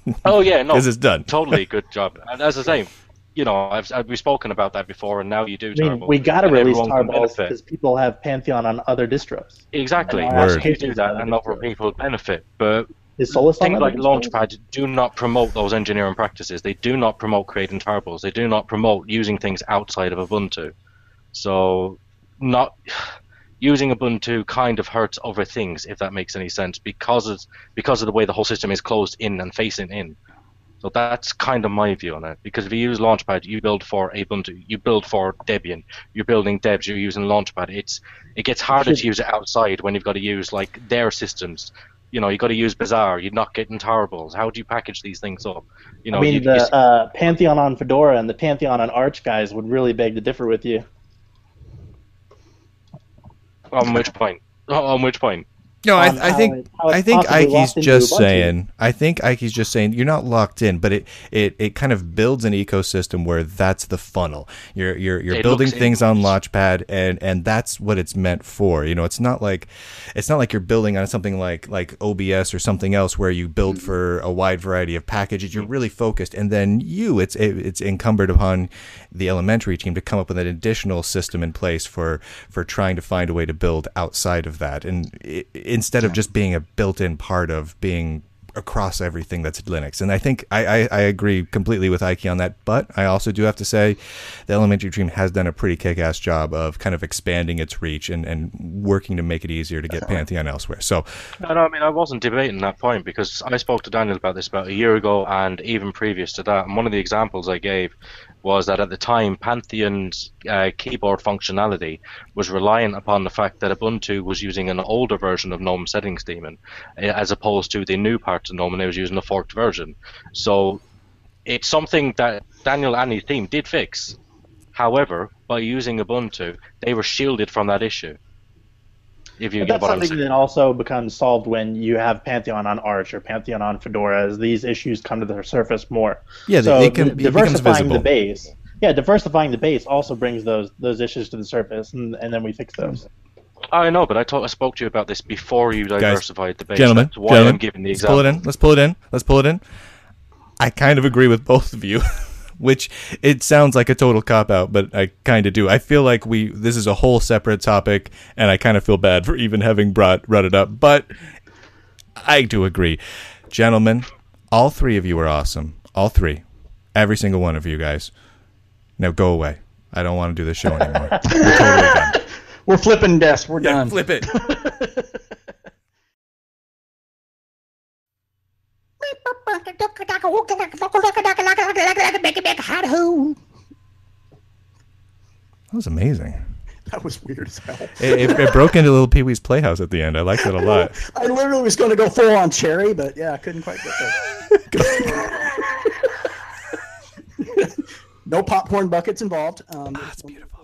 Oh yeah, no, Because it's done. totally good job. And as I say, you know, I've, I've we've spoken about that before, and now you do. I mean, Turbo, we got to and release everyone tarballs benefit. because people have Pantheon on other distros. Exactly. and our So you do that, and other other people benefit. But Is Solus things other like distros? Launchpad do not promote those engineering practices. They do not promote creating tarballs. They do not promote using things outside of Ubuntu. So, not using Ubuntu kind of hurts other things, if that makes any sense, because it's because of the way the whole system is closed in and facing in. So that's kind of my view on it. Because if you use Launchpad, you build for Ubuntu, you build for Debian, you're building Debs, you're using Launchpad. It's it gets harder to use it outside when you've got to use like their systems. You know, you got to use Bazaar. You're not getting tarballs. How do you package these things up? You know, I mean, you, the you- uh, Pantheon on Fedora and the Pantheon on Arch guys would really beg to differ with you. On which point? On which point? No, I, I think it- I think possibly Ike's just saying. I think Ike's just saying you're not locked in, but it, it, it kind of builds an ecosystem where that's the funnel. You're you're you're It building things on. Launchpad, and and that's what it's meant for. You know, it's not like it's not like you're building on something like like OBS or something else where you build Mm-hmm. for a wide variety of packages. You're really focused, and then you it's it, it's incumbent upon the elementary team to come up with an additional system in place for for trying to find a way to build outside of that, and i instead of just being a built-in part of being across everything that's Linux. And I think I, I, I agree completely with Ike on that. But I also do have to say the elementary team has done a pretty kick-ass job of kind of expanding its reach and, and working to make it easier to get Pantheon elsewhere. So No, no, I mean, I wasn't debating that point because I spoke to Daniel about this about a year ago and even previous to that. And one of the examples I gave was that at the time, Pantheon's uh, keyboard functionality was reliant upon the fact that Ubuntu was using an older version of GNOME settings daemon uh, as opposed to the new parts of GNOME and it was using a forked version. So it's something that Daniel and his team did fix. However, by using Ubuntu, they were shielded from that issue. If you But get that's what I'm something saying. that also becomes solved when you have Pantheon on Arch or Pantheon on Fedora as these issues come to the surface more. Yeah, so they can- di- diversifying the base. Yeah, diversifying the base also brings those those issues to the surface, and, and then we fix those. I know, but I thought I spoke to you about this before you diversified the base. gentlemen, That's why gentlemen, I'm giving the let's pull it in. Let's pull it in. Let's pull it in. I kind of agree with both of you, which it sounds like a total cop out, but I kind of do. I feel like we this is a whole separate topic, and I kind of feel bad for even having brought brought it up. But I do agree, gentlemen. All three of you are awesome. All three, every single one of you guys. Now go away. I don't want to do this show anymore. We're totally done. We're flipping desks. We're Yeah, done. flip it. That was amazing. That was weird as hell. It, it, it broke into little Pee Wee's Playhouse at the end. I liked it a lot. I literally was going to go full on cherry, but yeah, I couldn't quite get there. no popcorn buckets involved. Um, That's beautiful.